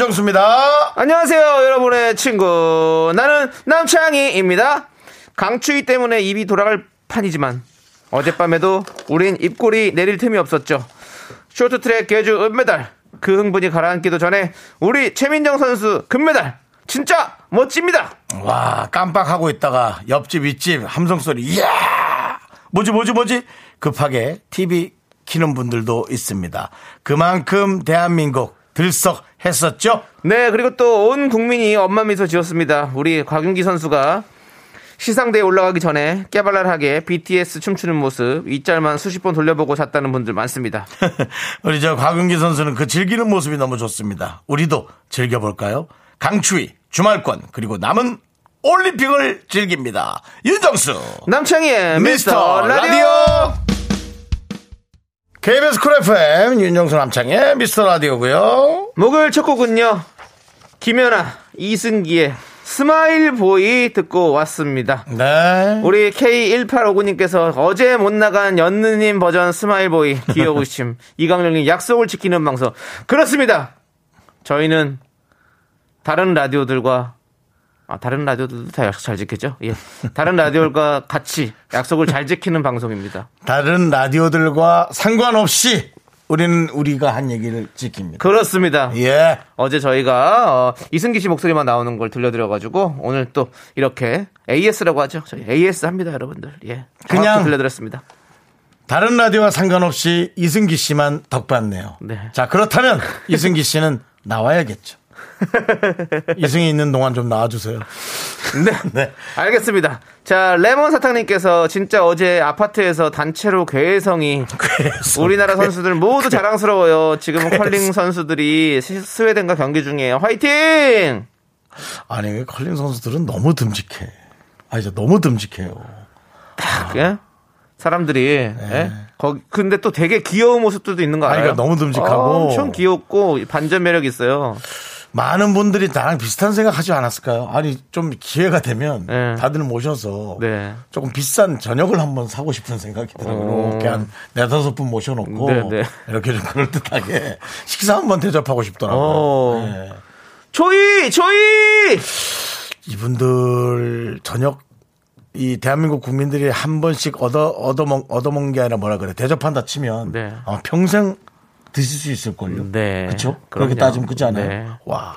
윤정수입니다. 안녕하세요, 여러분의 친구. 나는 남창희입니다. 강추위 때문에 입이 돌아갈 판이지만 어젯밤에도 우린 입꼬리 내릴 틈이 없었죠. 쇼트트랙 계주 은메달. 그 흥분이 가라앉기도 전에 우리 최민정 선수 금메달. 진짜 멋집니다. 와 깜빡하고 있다가 옆집 윗집 함성 소리 이야 뭐지 뭐지 뭐지 급하게 TV 키는 분들도 있습니다. 그만큼 대한민국 들썩 했었죠. 네, 그리고 또 온 국민이 엄마 미소 지었습니다. 우리 곽윤기 선수가 시상대에 올라가기 전에 깨발랄하게 BTS 춤추는 모습 이 짤만 수십 번 돌려보고 잤다는 분들 많습니다. 우리 저 곽윤기 선수는 그 즐기는 모습이 너무 좋습니다. 우리도 즐겨볼까요? 강추위, 주말권, 그리고 남은 올림픽을 즐깁니다. 윤정수. 남창희의 미스터 미스터 라디오. 라디오. KBS 쿨 FM 윤정수 남창희의 미스터 라디오고요. 목요일 첫 곡은요. 김연아, 이승기의 Smile Boy 듣고 왔습니다. 네. 우리 K1859님께서 어제 못 나간 연느님 버전 Smile Boy 귀여우심 이강렬님 약속을 지키는 방송 그렇습니다. 저희는 다른 라디오들과 아, 다른 라디오들도 다 약속 잘 지키죠. 예, 다른 라디오과 같이 약속을 잘 지키는 방송입니다. 다른 라디오들과 상관없이 우리는 우리가 한 얘기를 지킵니다. 그렇습니다. 예. 어제 저희가 어, 이승기 씨 목소리만 나오는 걸 들려드려가지고 오늘 또 이렇게 AS라고 하죠. 저희 AS 합니다, 여러분들. 예, 그냥 들려드렸습니다. 다른 라디오와 상관없이 이승기 씨만 덕받네요. 네. 자, 그렇다면 이승기 씨는 나와야겠죠. 이승이 있는 동안 좀 나와주세요. 네. 네. 알겠습니다. 자, 레몬 사탕님께서 진짜 어제 아파트에서 단체로 괴성이 우리나라 선수들 모두 자랑스러워요. 지금 컬링 선수들이 시- 스웨덴과 경기 중이에요. 화이팅! 아니, 왜 컬링 선수들은 너무 듬직해. 아, 이제 너무 듬직해요. 예? 사람들이 예? 거기 근데 또 되게 귀여운 모습들도 있는 거 네. 아니? 그러니까 너무 듬직하고. 엄청 귀엽고 반전 매력 있어요. 많은 분들이 나랑 비슷한 생각 하지 않았을까요? 아니, 좀 기회가 되면 네. 다들 모셔서 네. 조금 비싼 저녁을 한번 사고 싶은 생각이 들어요. 어. 이렇게 한 네다섯 분 모셔놓고 네, 네. 이렇게 좀 그럴듯하게 식사 한번 대접하고 싶더라고요. 어. 네. 조이! 조이! 이분들 저녁 이 대한민국 국민들이 한 번씩 얻어 얻어먹 얻어먹는 게 아니라 뭐라 그래 대접한다 치면 네. 아마 평생 드실 수 있을 걸요. 네. 그렇죠? 그렇게. 따지면 그지 않아요? 네. 와.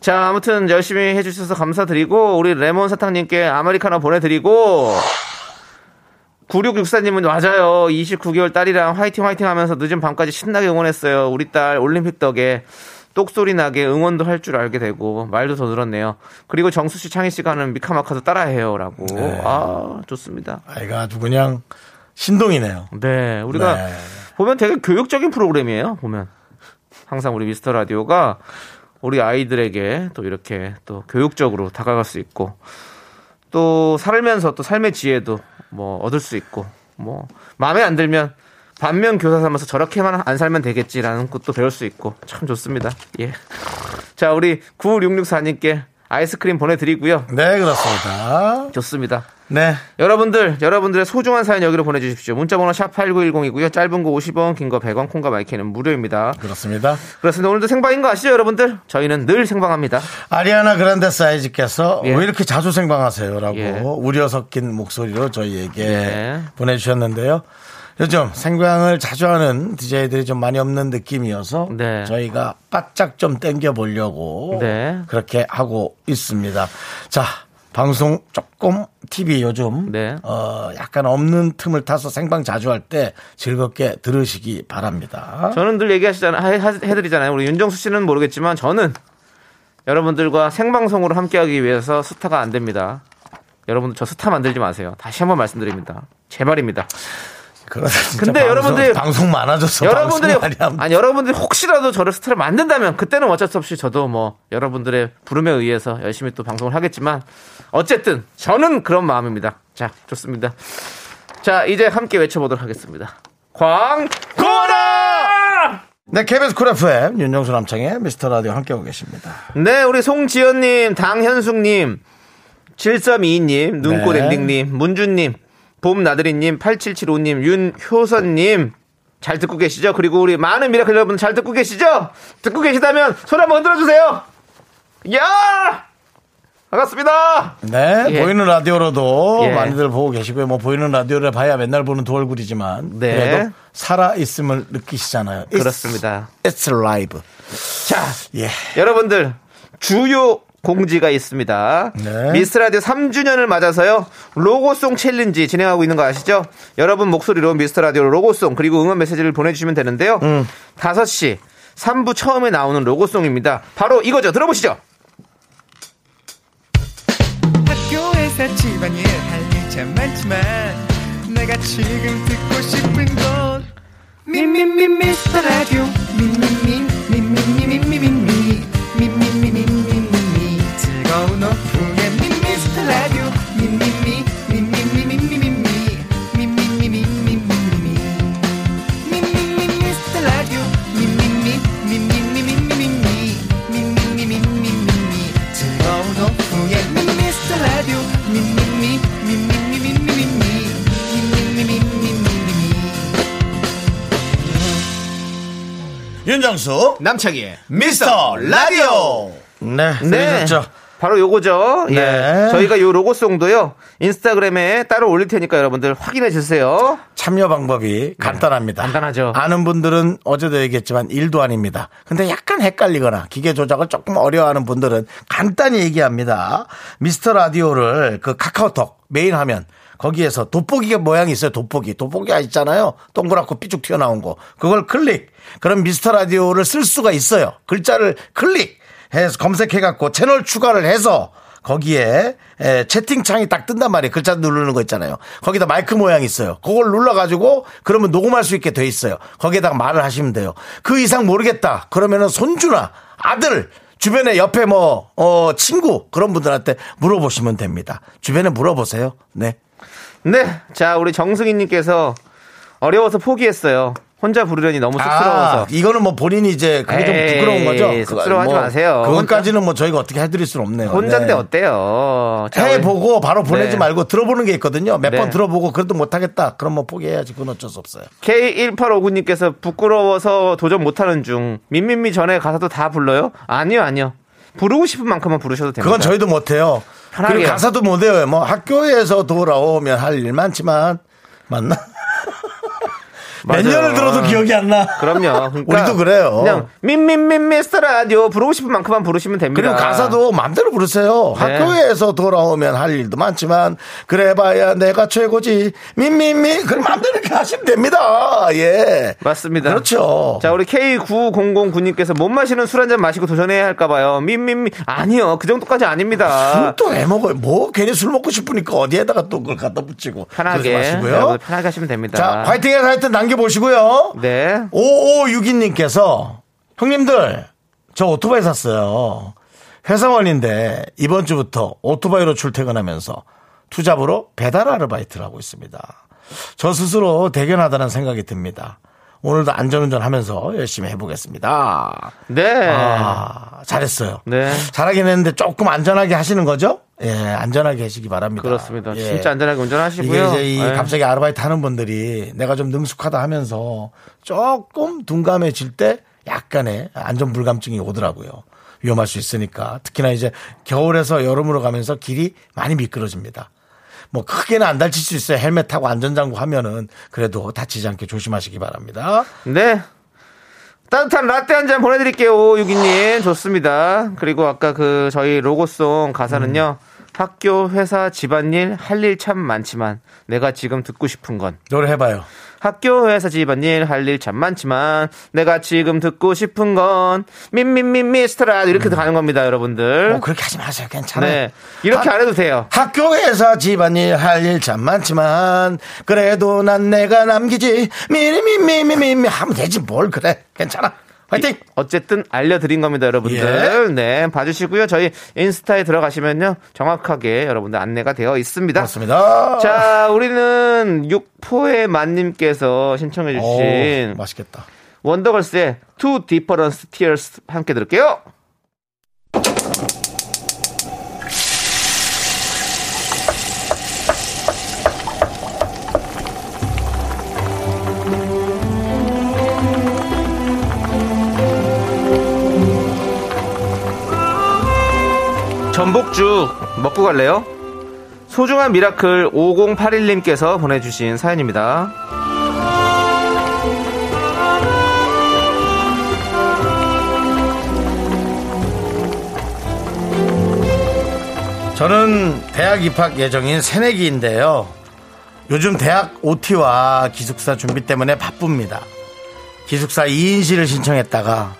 자, 아무튼 열심히 해주셔서 감사드리고, 우리 레몬 사탕님께 아메리카노 보내드리고, 9664님은 맞아요. 29개월 딸이랑 화이팅 화이팅 하면서 늦은 밤까지 신나게 응원했어요. 우리 딸 올림픽 덕에 똑소리 나게 응원도 할 줄 알게 되고, 말도 더 늘었네요. 그리고 정수 씨, 창희 씨가 하는 미카마카도 따라해요. 라고. 네. 아, 좋습니다. 아이가 아주 그냥 신동이네요. 네. 우리가 네. 보면 되게 교육적인 프로그램이에요. 보면. 항상 우리 미스터 라디오가 우리 아이들에게 또 이렇게 또 교육적으로 다가갈 수 있고 또 살면서 또 삶의 지혜도 뭐 얻을 수 있고 뭐 마음에 안 들면 반면 교사 삼아서 저렇게만 안 살면 되겠지라는 것도 배울 수 있고 참 좋습니다. 예. 자, 우리 9664님께 아이스크림 보내드리고요. 네, 그렇습니다. 좋습니다. 네. 여러분들, 여러분들의 소중한 사연 여기로 보내주십시오. 문자번호 샵8910이고요. 짧은 거 50원, 긴 거 100원, 콩과 마이크는 무료입니다. 그렇습니다. 그렇습니다. 오늘도 생방인 거 아시죠, 여러분들? 저희는 늘 생방합니다. 아리아나 그란데 사이즈께서 예. 왜 이렇게 자주 생방하세요 라고 예. 우려 섞인 목소리로 저희에게 예. 보내주셨는데요. 요즘 생방을 자주 하는 DJ들이 좀 많이 없는 느낌이어서 네. 저희가 바짝 좀 땡겨 보려고 네. 그렇게 하고 있습니다. 자, 방송 조금 TV 요즘 네. 어, 약간 없는 틈을 타서 생방 자주 할 때 즐겁게 들으시기 바랍니다. 저는 늘 얘기하시잖아요. 해- 해드리잖아요. 우리 윤정수 씨는 모르겠지만 저는 여러분들과 생방송으로 함께하기 위해서 스타가 안 됩니다. 여러분들 저 스타 만들지 마세요. 다시 한번 말씀드립니다. 제발입니다. 그러다 진짜 근데 방송, 여러분들- 방송 많아져서 여러분들이 아니 여러분들이 혹시라도 저를 스타를 만든다면 그때는 어쩔 수 없이 저도 뭐 여러분들의 부름에 의해서 열심히 또 방송을 하겠지만 어쨌든 저는 그런 마음입니다. 자 좋습니다. 자 이제 함께 외쳐보도록 하겠습니다. 광고라! 네, KBS 쿨 FM 윤정수 남창희의 미스터 라디오 함께하고 계십니다. 네 우리 송지연님, 당현숙님, 7322님, 눈꽃 네. 엔딩님, 문준님, 봄나들이님, 8775님, 윤효선님 잘 듣고 계시죠? 그리고 우리 많은 미라클 여러분 잘 듣고 계시죠? 듣고 계시다면 손 한번 흔들어 주세요. 야! 반갑습니다. 네, 예. 보이는 라디오로도 예. 많이들 보고 계시고요. 뭐 보이는 라디오를 봐야 맨날 보는 두 얼굴이지만 네. 그래도 살아 있음을 느끼시잖아요. It's- 그렇습니다. It's live. 자, 예. 여러분들 주요 공지가 있습니다. 네. 미스터 라디오 3주년을 맞아서요. 로고송 챌린지 진행하고 있는 거 아시죠? 여러분 목소리로 미스터 라디오 로고송 그리고 응원 메시지를 보내주시면 되는데요. 음. 5시 3부 처음에 나오는 로고송입니다. 바로 이거죠. 들어보시죠. 학교에서 집안일 할일참 많지만 내가 지금 듣고 싶은 건 미미미 미스터 라디오 미미미 미미미 미미미 즐거운 오후에 미스터 라디오 미미미 미미미 미미 미 미미미 미미미 미미미 미스터 라디오 미미미 미미미 미미미 미미미 미미미 즐거운 오후에 미스터 라디오 미미미 미미미 미미미 미미미 미미미 윤정수 남창희의 미스터 라디오. 네, 네. 들으셨죠? 바로 요거죠. 네. 예. 저희가 요 로고송도요. 인스타그램에 따로 올릴 테니까 여러분들 확인해 주세요. 참여 방법이 간단합니다. 간단하죠. 아는 분들은 어제도 얘기했지만 일도 아닙니다. 근데 약간 헷갈리거나 기계 조작을 조금 어려워하는 분들은 간단히 얘기합니다. 미스터 라디오를 그 카카오톡 메인 화면 거기에서 돋보기 모양이 있어요. 돋보기. 돋보기가 있잖아요. 동그랗고 삐쭉 튀어나온 거. 그걸 클릭. 그럼 미스터 라디오를 쓸 수가 있어요. 글자를 클릭 해서 검색해갖고 채널 추가를 해서 거기에 에, 채팅창이 딱 뜬단 말이에요. 글자 누르는 거 있잖아요. 거기다 마이크 모양이 있어요. 그걸 눌러가지고 그러면 녹음할 수 있게 돼 있어요. 거기에다가 말을 하시면 돼요. 그 이상 모르겠다. 그러면은 손주나 아들 주변에 옆에 뭐, 어, 친구 그런 분들한테 물어보시면 됩니다. 주변에 물어보세요. 네. 네. 자, 우리 정승희님께서 어려워서 포기했어요. 혼자 부르려니 너무 쑥스러워서. 아, 이거는 뭐 본인이 이제 그게 좀 부끄러운 거죠. 쑥스러워하지 뭐 마세요. 그것까지는 뭐 저희가 어떻게 해드릴 수는 없네요. 혼자인데 네. 어때요? 해보고 바로 보내지 네. 말고 들어보는 게 있거든요. 몇번 네. 들어보고 그래도 못하겠다. 그럼 뭐 포기해야지. 그건 어쩔 수 없어요. K1859님께서 부끄러워서 도전 못하는 중 민민미 전에 가사도 다 불러요? 아니요, 아니요. 부르고 싶은 만큼만 부르셔도 됩니다. 그건 저희도 못해요. 편하게. 그리고 가사도 못 외워요. 뭐 학교에서 돌아오면 할 일 많지만 맞나? 몇. 년을 들어도 기억이 안 나. 그럼요. 그러니까 우리도 그래요. 그냥 민민민 미스터 라디오 부르고 싶은 만큼만 부르시면 됩니다. 그리고 가사도 마음대로 부르세요. 네. 학교에서 돌아오면 할 일도 많지만 그래봐야 내가 최고지. 민민민 그럼 마음대로 이렇게 하시면 됩니다. 예. 맞습니다. 그렇죠. 자, 우리 K9009님께서 못 마시는 술 한 잔 마시고 도전해야 할까봐요. 민민미. 아니요. 그 정도까지 아닙니다. 술또왜 먹어요? 뭐 괜히 술 먹고 싶으니까 어디에다가 또 그걸 갖다 붙이고 편하게. 마시고요. 편하게 하시면 됩니다. 자, 화이팅해서 하여튼 남겨 보시고요. 네. 5562님께서 형님들 저 오토바이 샀어요. 회사원인데 이번 주부터 오토바이로 출퇴근하면서 투잡으로 배달 아르바이트를 하고 있습니다. 저 스스로 대견하다는 생각이 듭니다. 오늘도 안전운전 하면서 열심히 해보겠습니다. 네. 아, 잘했어요. 네. 잘하긴 했는데 조금 안전하게 하시는 거죠? 예, 안전하게 하시기 바랍니다. 그렇습니다. 예. 진짜 안전하게 운전하시고요. 이게 이제 이 네. 갑자기 아르바이트 하는 분들이 내가 좀 능숙하다 하면서 조금 둔감해질 때 약간의 안전 불감증이 오더라고요. 위험할 수 있으니까. 특히나 이제 겨울에서 여름으로 가면서 길이 많이 미끄러집니다. 뭐 크게는 안 다칠 수 있어요. 헬멧 타고 안전장구 하면은 그래도 다치지 않게 조심하시기 바랍니다. 네. 따뜻한 라떼 한 잔 보내드릴게요, 유기님. 좋습니다. 그리고 아까 그 저희 로고송 가사는요. 학교, 회사, 집안일 할 일 참 많지만 내가 지금 듣고 싶은 건 노래 해봐요. 학교, 회사, 집안일 할 일 참 많지만 내가 지금 듣고 싶은 건 민민민 미스터라 이렇게 가는 겁니다, 여러분들. 뭐 그렇게 하지 마세요. 괜찮아요. 네. 이렇게 하- 안 해도 돼요. 학교에서 집안일 할 일 참 많지만 그래도 난 내가 남기지 미미미미미미 하면 되지 뭘 그래 괜찮아 화이팅 어쨌든 알려드린 겁니다, 여러분들. 네, 봐주시고요. 저희 인스타에 들어가시면요. 정확하게 여러분들 안내가 되어 있습니다. 맞습니다 자, 우리는 육포의 만님께서 신청해주신 오, 맛있겠다 원더걸스의 Two Different Tears 함께 들을게요. 전복죽 먹고 갈래요? 소중한 miracle 5081님께서 보내주신 사연입니다. 저는 대학 입학 예정인 새내기인데요 요즘 대학 OT와 기숙사 준비 때문에 바쁩니다 기숙사 2인실을 신청했다가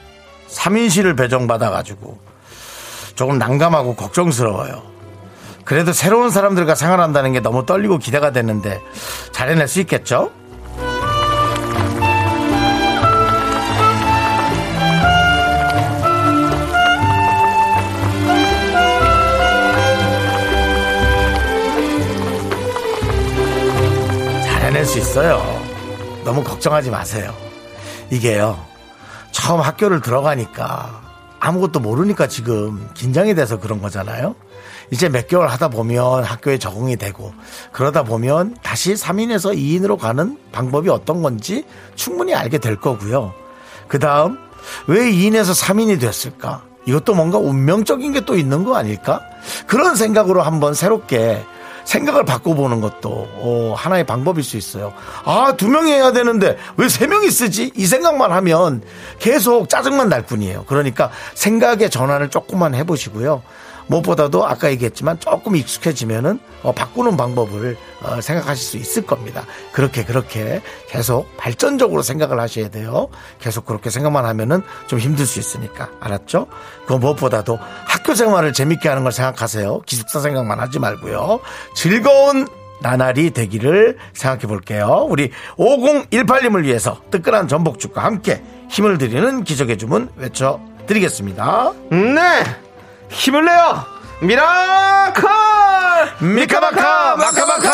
3인실을 배정받아가지고 조금 난감하고 걱정스러워요 그래도 새로운 사람들과 생활한다는 게 너무 떨리고 기대가 되는데 잘 해낼 수 있겠죠? 잘 해낼 수 있어요. 너무 걱정하지 마세요. 이게요. 처음 학교를 들어가니까 아무것도 모르니까 지금 긴장이 돼서 그런 거잖아요. 이제 몇 개월 하다 보면 학교에 적응이 되고 그러다 보면 다시 3인에서 2인으로 가는 방법이 어떤 건지 충분히 알게 될 거고요. 그 다음 왜 2인에서 3인이 됐을까? 이것도 뭔가 운명적인 게 또 있는 거 아닐까? 그런 생각으로 한번 새롭게 생각을 바꿔보는 것도 어, 하나의 방법일 수 있어요. 아, 두 명이 해야 되는데 왜 세 명이 쓰지? 이 생각만 하면 계속 짜증만 날 뿐이에요. 그러니까 생각의 전환을 조금만 해보시고요. 무엇보다도 아까 얘기했지만 조금 익숙해지면은 어, 바꾸는 방법을 어, 생각하실 수 있을 겁니다. 그렇게 그렇게 계속 발전적으로 생각을 하셔야 돼요. 계속 그렇게 생각만 하면은 좀 힘들 수 있으니까 알았죠? 그 무엇보다도 학교 생활을 재밌게 하는 걸 생각하세요. 기숙사 생각만 하지 말고요. 즐거운 나날이 되기를 생각해 볼게요. 우리 5018님을 위해서 뜨끈한 전복죽과 함께 힘을 드리는 기적의 주문 외쳐 드리겠습니다. 네! 힘을 내요! miracle! 미카마카 마카마카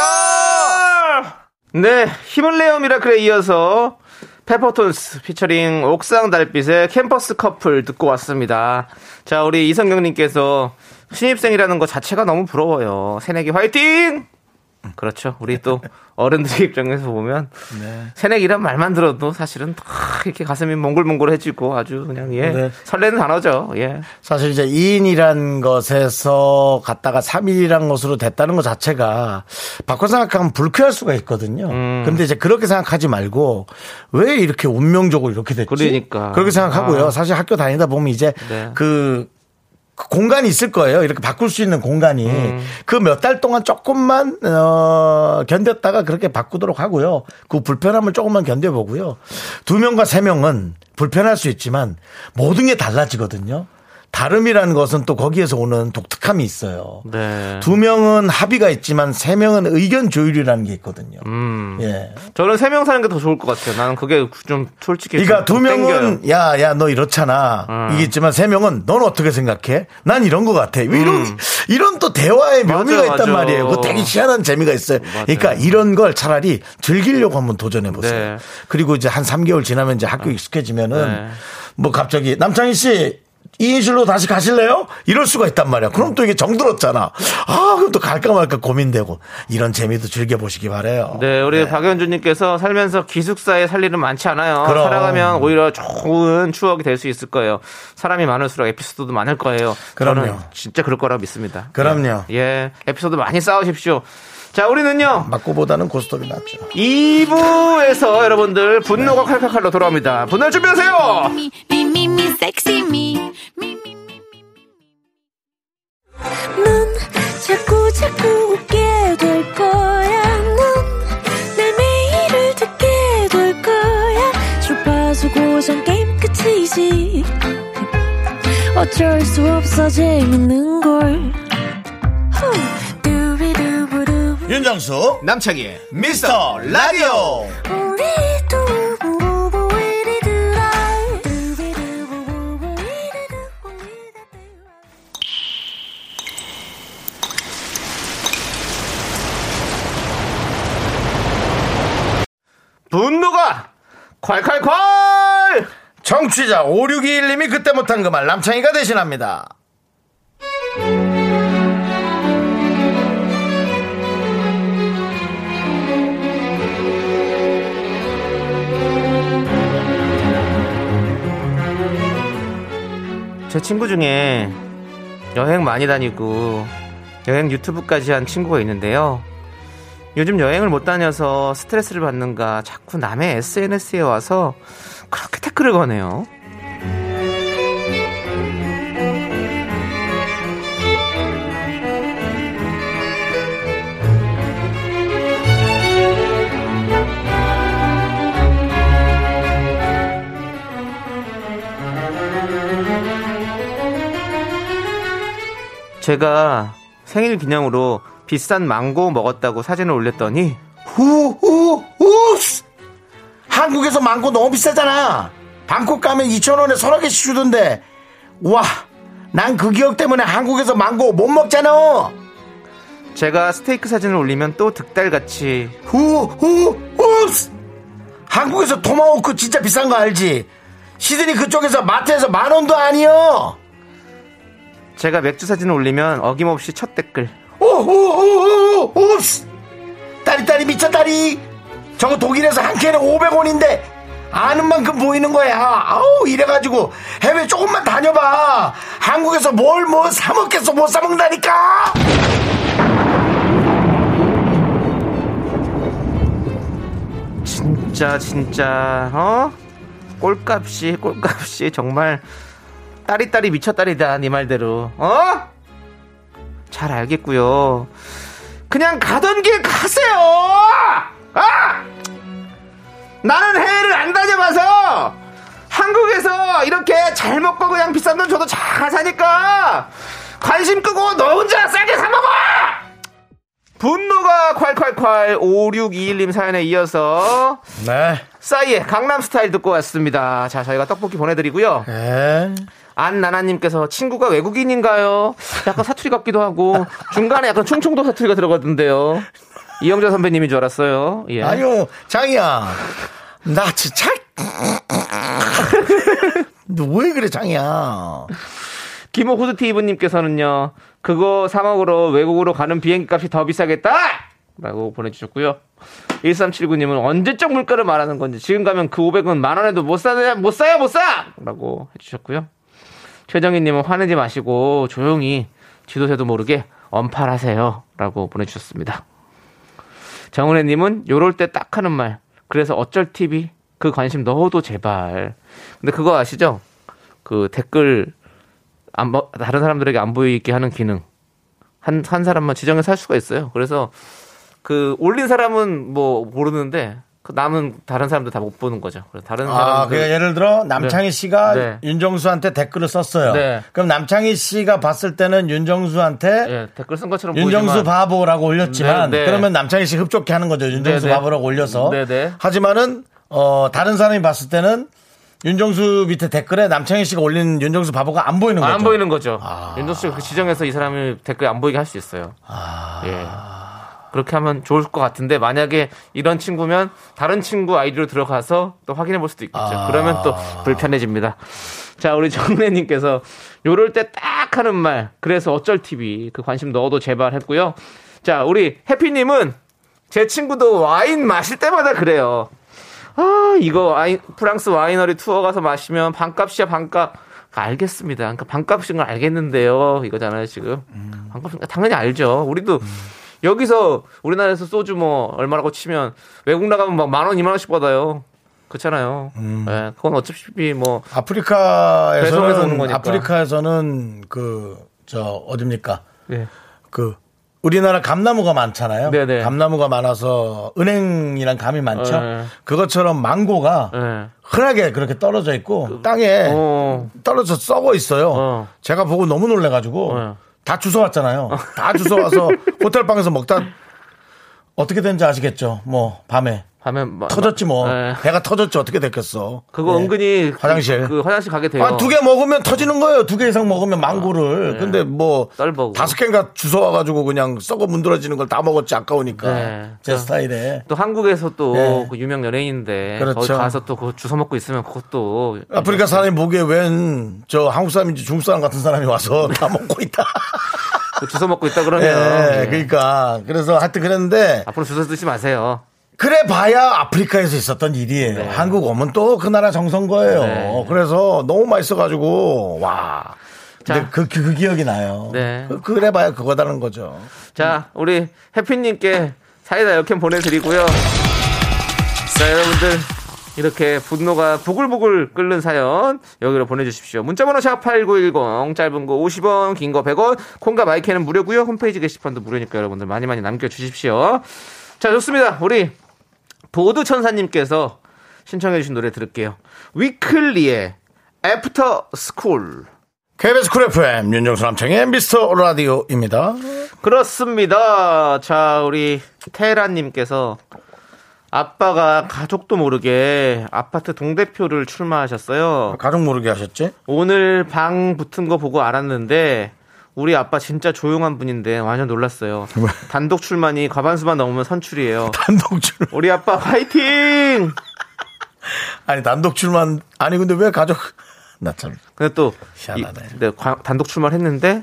네, 힘을 내요 miracle에 이어서 페퍼톤스 피처링 옥상 달빛의 캠퍼스 커플 듣고 왔습니다. 자, 우리 이성경님께서 신입생이라는 것 자체가 너무 부러워요. 새내기 화이팅! 그렇죠. 우리 또 어른들 입장에서 보면 새내기란 말만 들어도 사실은 다 이렇게 가슴이 몽글몽글해지고 아주 그냥 예 네. 설레는 단어죠. 예. 사실 이제 2인이란 것에서 갔다가 3인이란 것으로 됐다는 것 자체가 바꿔 생각하면 불쾌할 수가 있거든요. 음. 근데 이제 그렇게 생각하지 말고 왜 이렇게 운명적으로 이렇게 됐지? 그러니까. 그렇게 생각하고요. 아. 사실 학교 다니다 보면 이제 네. 그, 그 공간이 있을 거예요. 이렇게 바꿀 수 있는 공간이 음. 그몇 달 동안 조금만 어, 견뎠다가 그렇게 바꾸도록 하고요. 그 불편함을 조금만 견뎌보고요. 두 명과 세 명은 불편할 수 있지만 모든 게 달라지거든요. 다름이라는 것은 또 거기에서 오는 독특함이 있어요. 네. 두 명은 합의가 있지만 세 명은 의견 조율이라는 게 있거든요. 음. 예. 저는 세 명 사는 게 더 좋을 것 같아요. 나는 그게 좀 솔직히 그러니까 좀 두. 명은 야 야 너 이렇잖아 음. 이게 있지만 세 명은 넌 어떻게 생각해? 난 이런 것 같아. 이런 이런 또 대화의 묘미가 음. 맞아, 있단 맞아. 말이에요. 그 되게 희한한 재미가 있어요. 맞아요. 그러니까 이런 걸 차라리 즐기려고 한번 도전해 보세요. 네. 그리고 이제 한 3개월 지나면 이제 학교 익숙해지면은 네. 뭐 갑자기 남창희 씨 이인실로 다시 가실래요? 이럴 수가 있단 말이야. 그럼 또 이게 정들었잖아. 아, 그럼 또 갈까 말까 고민되고 이런 재미도 즐겨보시기 바래요. 네, 우리 박연주님께서 살면서 기숙사에 살 일은 많지 않아요. 그럼. 살아가면 오히려 좋은 추억이 될 수 있을 거예요. 사람이 많을수록 에피소드도 많을 거예요. 그럼요. 진짜 그럴 거라 믿습니다. 그럼요. 예, 예, 에피소드 많이 쌓으십시오. 자, 우리는요. 맞고보다는 고스톱이 낫죠. 2부에서 여러분들 분노가 칼칼칼로 돌아옵니다. 분노 준비하세요. 자꾸 자꾸 웃게 될 거야. 넌내 매일을 듣게 될 거야. 주파수 고정 게임 끝이지. 어쩔 수 없어 재밌는 걸. 윤정수 남창희의 미스터 라디오. 분노가 콸콸콸! 정취자 5621님이 그때 못한 그 말 남창희가 대신합니다. 제 친구 중에 여행 많이 다니고 여행 유튜브까지 한 친구가 있는데요. 요즘 여행을 못 다녀서 스트레스를 받는가 자꾸 남의 SNS에 와서 그렇게 태클을 거네요. 제가 생일 기념으로 비싼 망고 먹었다고 사진을 올렸더니 후후 우스 한국에서 망고 너무 비싸잖아. 방콕 가면 2,000원에 서너 개씩 주던데. 와, 난 그 기억 때문에 한국에서 망고 못 먹잖아. 제가 스테이크 사진을 올리면 또 득달같이 후후 우스 한국에서 토마호크 진짜 비싼 거 알지? 시드니 그쪽에서 마트에서 만 원도 아니여. 제가 맥주 사진을 올리면 어김없이 첫 댓글. 오오오오 우스 딸이 딸이 미쳤다리 저거 독일에서 한 캔에 500원인데 아는 만큼 보이는 거야. 아우 이래가지고 해외 조금만 다녀봐. 한국에서 뭘 뭐 사먹겠어 못 사먹는다니까! 진짜 진짜 어? 꼴값이 꼴값이 정말 딸이 딸이 미쳤다리다 네 말대로 어? 잘 알겠고요 그냥 가던 길 가세요 아! 나는 해외를 안 다녀봐서 한국에서 이렇게 잘 먹고 그냥 비싼 돈 줘도 잘 사니까 관심 끄고 너 혼자 싸게 사 먹어 분노가 콸콸콸 5621님 사연에 이어서 네 싸이의 강남스타일 듣고 왔습니다. 자, 저희가 떡볶이 보내드리고요. 에? 안나나님께서 친구가 외국인인가요? 약간 사투리 같기도 하고 중간에 약간 충청도 사투리가 들어가던데요. 이영자 선배님인 줄 알았어요. 예. 아유 장이야 나 진짜 너왜 그래 장이야 김호 후드티브님께서는요. 그거 사 먹으러 외국으로 가는 비행기 값이 더 비싸겠다! 라고 보내주셨고요. 1379님은 언제적 물가를 말하는 건지 지금 가면 그 500은 만 원에도 못 사야 못 사야 못 사! 라고 해주셨고요. 최정희님은 화내지 마시고 조용히 지도새도 모르게 언팔하세요. 라고 보내주셨습니다. 정은혜님은 요럴 때 딱 하는 말. 그래서 어쩔 TV 그 관심 넣어도 제발. 근데 그거 아시죠? 그 댓글 안, 보- 다른 사람들에게 안 보이게 하는 기능. 한, 한 사람만 지정해서 할 수가 있어요. 그래서 그 올린 사람은 뭐 모르는데 그 남은 다른 사람들 다 못 보는 거죠. 다른 아, 사람들 그러니까 예를 들어 남창희 씨가 네. 윤정수한테 댓글을 썼어요. 네. 그럼 남창희 씨가 봤을 때는 윤정수한테 예, 댓글 쓴 것처럼 윤정수 보이지만 바보라고 올렸지만 네, 네. 그러면 남창희 씨 흡족해 하는 거죠. 윤정수 네, 네. 바보라고 올려서. 네, 네. 하지만은 어, 다른 사람이 봤을 때는 윤정수 밑에 댓글에 남창희 씨가 올린 윤정수 바보가 안 보이는 아, 거죠. 안 보이는 거죠. 아. 윤정 씨가 그 지정해서 이 사람이 댓글 안 보이게 할 수 있어요. 아. 예. 그렇게 하면 좋을 것 같은데 만약에 이런 친구면 다른 친구 아이디로 들어가서 또 확인해 볼 수도 있겠죠. 아. 그러면 또 불편해집니다. 자, 우리 정래님께서 요럴 때 딱 하는 말. 그래서 어쩔 TV 그 관심 넣어도 제발 했고요. 자, 우리 해피님은 제 친구도 와인 마실 때마다 그래요. 아, 이거 와인, 프랑스 와이너리 투어 가서 마시면 반값이야, 반값. 알겠습니다. 그러니까 반값인 걸 알겠는데요. 이거잖아요, 지금. 반값인 거 당연히 알죠. 우리도 여기서 우리나라에서 소주 뭐 얼마라고 치면 외국 나가면 막 만 원, 이만 원씩 받아요. 그렇잖아요. 예, 그건 어차피 뭐 아프리카에서는. 아프리카에서는 그 저 어딥니까? 예. 그 우리나라 감나무가 많잖아요. 네네. 감나무가 많아서 은행이랑 감이 많죠. 네. 그것처럼 망고가 예. 흔하게 그렇게 떨어져 있고 땅에 어. 떨어져 썩어 있어요. 어. 제가 보고 너무 놀래가지고 어. 다 주워왔잖아요. 다 주워와서 호텔 방에서 먹다 어떻게 된지 아시겠죠? 뭐 밤에 밤에 마- 터졌지 뭐 예. 배가 터졌지 어떻게 됐겠어? 그거 예. 은근히 화장실. 그, 그 화장실 가게 돼요. 아, 두 개 먹으면 터지는 거예요. 두 개 이상 먹으면 망고를. 네. 근데 뭐 썰먹고. 다섯 개인가 주워 와 가지고 그냥 썩어 문드러지는 걸 다 먹었지 아까우니까 네. 제 저- 스타일에. 또 한국에서 또 네. 그 유명 연예인인데 그렇죠. 거기 가서 또 그거 주워 먹고 있으면 그것도 아프리카 사람이 보기에 웬 저 한국 사람인지 중국 사람 같은 사람이 와서 다 먹고 있다. 그 주워 먹고 있다 예, 그러면 예. 그러니까 그래서 하여튼 그랬는데 앞으로 주워 드지 마세요. 그래 봐야 아프리카에서 있었던 일이에요. 네. 한국 오면 또 그 나라 정선 거예요. 네. 그래서 너무 맛있어가지고 와. 근데 자. 그, 그, 그 기억이 나요. 네. 그, 그래 봐야 그거다는 거죠. 자, 우리 해피님께 사이다 역캠 보내드리고요. 자, 여러분들 이렇게 분노가 부글부글 끓는 사연 여기로 보내주십시오. 문자번호 샵8910 짧은 거 50원 긴 거 100원 콩과 마이크는 무료고요. 홈페이지 게시판도 무료니까 여러분들 많이 많이 남겨주십시오. 자 좋습니다. 우리 보드 천사님께서 신청해 주신 노래 들을게요. 위클리의 After School KBS 쿨 FM 윤정수 남창희의 미스터 라디오입니다. 그렇습니다. 자, 우리 테라님께서 아빠가 가족도 모르게 아파트 동대표를 출마하셨어요. 가족 모르게 하셨지? 오늘 방 붙은 거 보고 알았는데 우리 아빠 진짜 조용한 분인데 완전 놀랐어요. 단독 출마니 과반수만 넘으면 선출이에요. 단독 출 우리 아빠 화이팅! 아니 단독 출만 아니 근데 왜 가족 나참 근데 또 희한하네. 이- 네, 과- 단독 출마를 했는데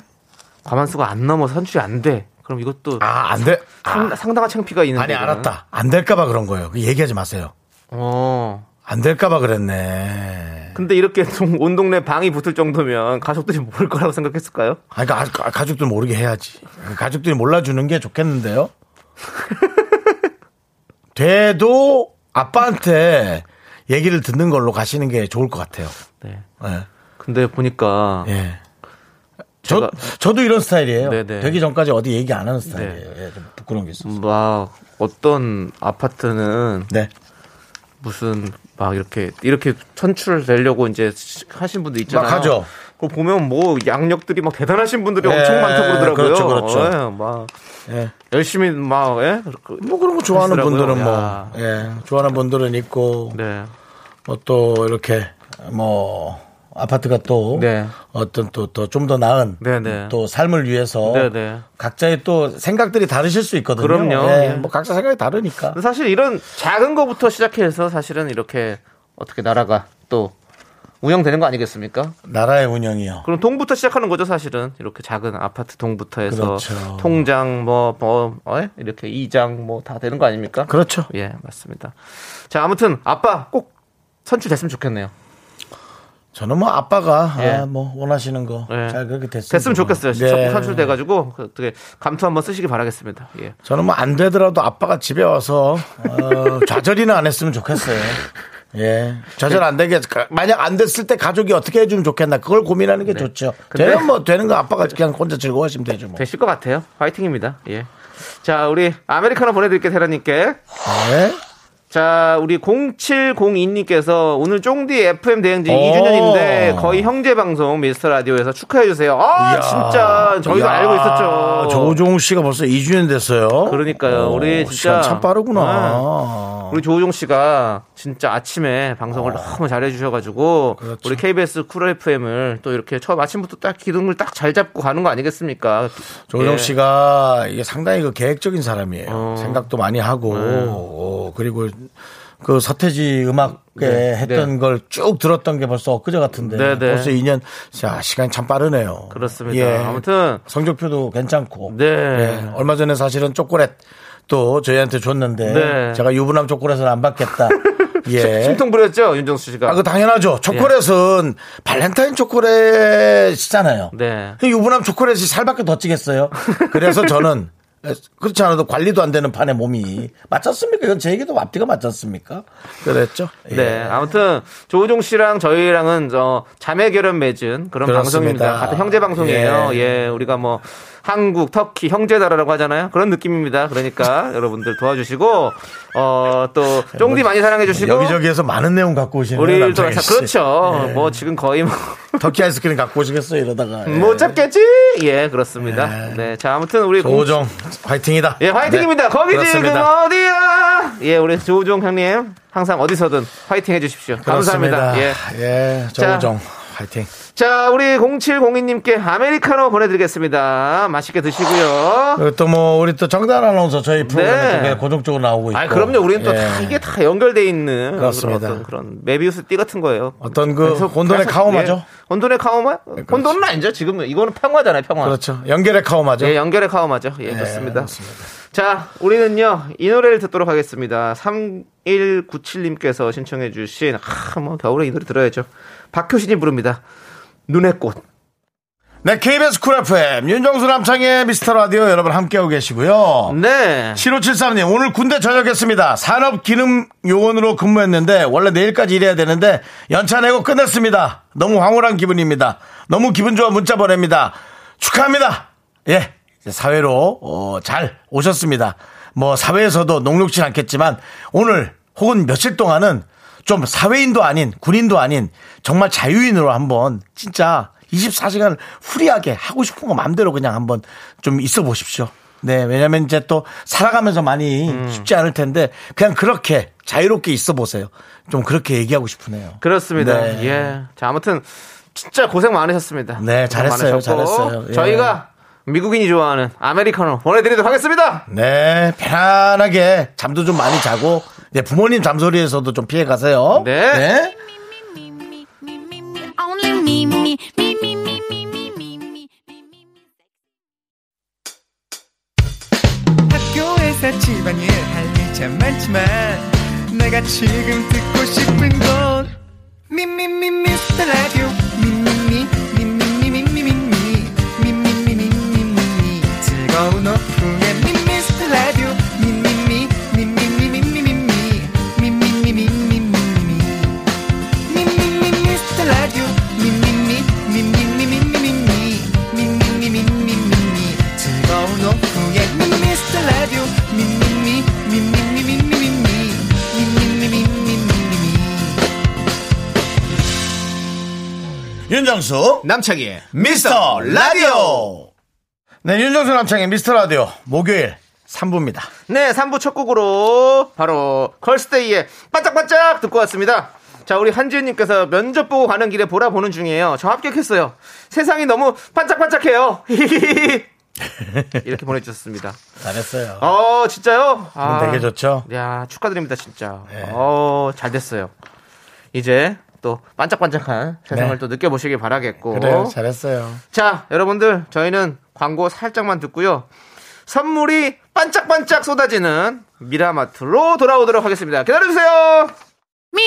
과반수가 안 넘어서 선출이 안 돼. 그럼 이것도 아, 안 돼. 상, 아, 당한 창피가 있는데. 아니. 알았다. 안 될까봐 그런 거예요. 그 얘기하지 마세요. 어. 안 될까봐 그랬네. 근데 이렇게 좀온 동네 방이 붙을 정도면 가족들이 모를 거라고 생각했을까요? 아니, 그러니까 가- 가족들 모르게 해야지. 가족들이 몰라주는 게 좋겠는데요? 돼도 아빠한테 얘기를 듣는 걸로 가시는 게 좋을 것 같아요. 네. 예. 근데 보니까 예. 저, 저도 이런 스타일이에요. 네네. 되기 전까지 어디 얘기 안 하는 스타일이에요. 예, 좀 부끄러운 게 있어요. 막 어떤 아파트는 네. 무슨 막 이렇게 이렇게 선출되려고 이제 하신 분들 있잖아요. 막 하죠. 그거 보면 뭐 양력들이 막 대단하신 분들이 예, 엄청 많다고 그러더라고요. 그렇죠, 그렇죠. 예, 막 예. 열심히 막 예? 그- 뭐 그런 거 좋아하는 하시더라고요. 분들은 뭐, 야. 예, 좋아하는 분들은 있고, 네. 뭐 또 이렇게 뭐 아파트가 또 네. 어떤 또또좀더 나은 네, 네. 또 삶을 위해서 네, 네. 각자의 또 생각들이 다르실 수 있거든요. 그럼요. 예, 예. 뭐 각자 생각이 다르니까. 사실 이런 작은 거부터 시작해서 사실은 이렇게 어떻게 나라가 또 운영되는 거 아니겠습니까? 나라의 운영이요. 그럼 동부터 시작하는 거죠, 사실은. 이렇게 작은 아파트 동부터 해서 그렇죠. 통장 뭐, 뭐 어? 이렇게 이장 뭐 다 되는 거 아닙니까? 그렇죠. 예, 맞습니다. 자, 아무튼 아빠 꼭 선출됐으면 좋겠네요. 저는 뭐 아빠가 예. 아, 뭐 원하시는 거잘 예. 그렇게 됐으면, 됐으면 좋겠어요. 네. 선출돼가지고 그 어떻게 감투 한번 쓰시기 바라겠습니다. 예. 저는 뭐 안 되더라도 아빠가 집에 와서 어, 좌절이나 안 했으면 좋겠어요. 예. 좌절 안 되게, 가- 만약 안 됐을 때 가족이 어떻게 해주면 좋겠나. 그걸 고민하는 게 좋죠. 네. 근데- 되면 뭐 되는 거 아빠가 그냥 혼자 즐거워하시면 되죠. 뭐. 되실 것 같아요. 파이팅입니다. 예. 자, 우리 아메리카노 보내드릴게요, 테라님께. 네. 자, 우리 0702님께서 오늘 쫑디 FM 대행진 오. 2주년인데 거의 형제 방송 미스터 라디오에서 축하해 주세요. 아, 이야. 진짜 저희도 야, 알고 있었죠. 조우종 씨가 벌써 2주년 됐어요. 그러니까요. 우리 오, 진짜 시간 참 빠르구나. 네. 우리 조우종 씨가 진짜 아침에 방송을 너무 잘해 주셔 가지고 그렇죠. 우리 KBS 쿨 FM을 또 이렇게 처음 아침부터 딱 기둥을 딱 잘 잡고 가는 거 아니겠습니까? 조종 예. 씨가 이게 상당히 그 계획적인 사람이에요. 어. 생각도 많이 하고 어, 그리고 그 서태지 음악에 네, 했던 네. 걸쭉 들었던 게 벌써 엊그제 같은데 네, 네. 벌써 2년. 자 시간이 참 빠르네요. 그렇습니다. 예. 아무튼 성적표도 괜찮고. 네. 예. 얼마 전에 사실은 초콜릿 또 저희한테 줬는데 네. 제가 유부남 초콜릿은 안 받겠다. 예. 심통 부렸죠 윤정수 씨가. 아, 그 당연하죠. 초콜릿은 발렌타인 초콜릿이잖아요. 네. 그 유부남 초콜릿이 살밖에 더 찌겠어요. 그래서 저는 그렇지 않아도 관리도 안 되는 판에 몸이 맞췄습니까? 이건 제 얘기도 앞뒤가 맞췄습니까? 그랬죠. 예. 네, 아무튼 조우종 씨랑 저희랑은 저 자매 결연 맺은 그런 그렇습니다. 방송입니다. 같은 형제 방송이에요. 예. 예. 우리가 뭐 한국, 터키, 형제다라고 하잖아요. 그런 느낌입니다. 그러니까 여러분들 도와주시고, 어, 또, 쫑디 많이 사랑해 주시고. 여기저기에서 많은 내용 갖고 오시네요. 우리 또. 그렇죠. 예. 뭐 지금 거의 뭐, 터키 아이스크림 갖고 오시겠어요 이러다가. 예. 못 잡겠지? 예, 그렇습니다. 네. 자, 아무튼 우리. 공- 조정 화이팅이다. 예, 화이팅입니다. 네, 거기 지금 그렇습니다. 어디야? 예, 우리 조우종 형님. 항상 어디서든 화이팅 해주십시오. 감사합니다. 예. 예, 조정 화이팅. 자, 우리 0702님께 아메리카노 보내드리겠습니다. 맛있게 드시고요. 그리고 또뭐 우리 또 정단 아나운서 저희 프로그램에 네. 네. 고정적으로 나오고 있고. 아, 그럼요. 우리는 또 예. 다 이게 다 연결돼 있는 그렇습니다. 그런, 그런 메비우스 띠 같은 거예요. 어떤 그 혼돈의 카오마죠? 예. 혼돈의 카오마? 혼돈은 아니죠. 지금 이거는 평화잖아요. 평화. 그렇죠. 연결의 카오마죠. 예, 연결의 카오마죠. 예, 예, 그렇습니다. 그렇습니다. 자, 우리는요, 이 노래를 듣도록 하겠습니다. 3197님께서 신청해주신, 아, 뭐, 겨울에 이 노래 들어야죠. 박효신이 부릅니다. 눈의 꽃. 네, KBS 쿨 FM 윤정수 남창희의 미스터 라디오 여러분 함께하고 계시고요. 네. 7573님 오늘 군대 전역했습니다. 산업기능요원으로 근무했는데 원래 내일까지 일해야 되는데 연차 내고 끝냈습니다. 너무 황홀한 기분입니다. 너무 기분 좋아 문자 보냅니다. 축하합니다. 예, 사회로 어, 잘 오셨습니다. 뭐 사회에서도 녹록지 않겠지만 오늘 혹은 며칠 동안은 좀 사회인도 아닌 군인도 아닌 정말 자유인으로 한번 진짜 24시간을 후리하게 하고 싶은 거 마음대로 그냥 한번 좀 있어 보십시오. 네, 왜냐면 이제 또 살아가면서 많이 쉽지 않을 텐데 그냥 그렇게 자유롭게 있어 보세요. 좀 그렇게 얘기하고 싶으네요. 그렇습니다. 네. 예. 자, 아무튼, 진짜 고생 많으셨습니다. 네, 잘했어요, 잘했어요. 예. 저희가 미국인이 좋아하는 아메리카노 보내드리도록 하겠습니다. 네, 편안하게 잠도 좀 많이 자고 네, 부모님 잠소리에서도 좀 피해 가세요. 네. 네. 학교에서 집안일 할일참 많지만 내가 지금 듣고 싶은 건 미미미 미스터 라디오 윤정수 남창희의 미스터 라디오. 네, 윤정수 남창의 미스터 라디오 목요일 3부입니다. 네, 3부 첫 곡으로 바로 걸스데이의 반짝반짝 듣고 왔습니다. 자, 우리 한지은님께서 면접 보고 가는 길에 보라 보는 중이에요. 저 합격했어요. 세상이 너무 반짝반짝해요. 이렇게 보내주셨습니다. 잘했어요. 어, 진짜요? 기분 되게 좋죠? 야, 축하드립니다, 진짜. 네. 어, 잘 됐어요. 이제 또 반짝반짝한 세상을 네. 또 느껴보시길 바라겠고. 그래요, 잘했어요. 자, 여러분들, 저희는 광고 살짝만 듣고요. 선물이 반짝반짝 쏟아지는 미라마트로 돌아오도록 하겠습니다. 기다려주세요! Me,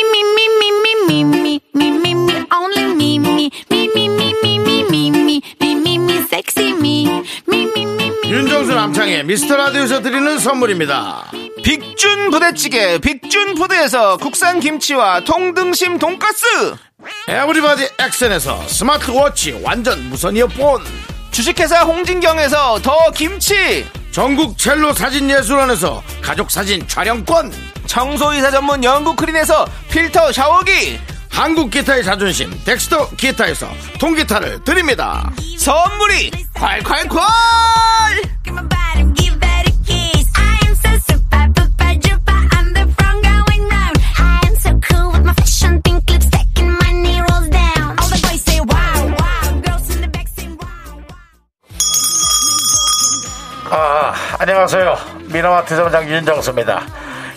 only me, me, sexy 윤정수 남창의 미스터 라디오에서 드리는 선물입니다. 빅준 부대찌개, 빅준 푸드에서 국산 김치와 통등심 돈가스! 에브리바디 액션에서 스마트워치 완전 무선 이어폰. 주식회사 홍진경에서 더 김치! 전국 첼로 사진 예술원에서 가족 사진 촬영권. 청소이사 전문 영구크린에서 필터 샤워기! 한국 기타의 자존심 덱스터 기타에서 통기타를 드립니다. 선물이 콸콸콸! 안녕하세요. 미라마트 점장 윤정수입니다.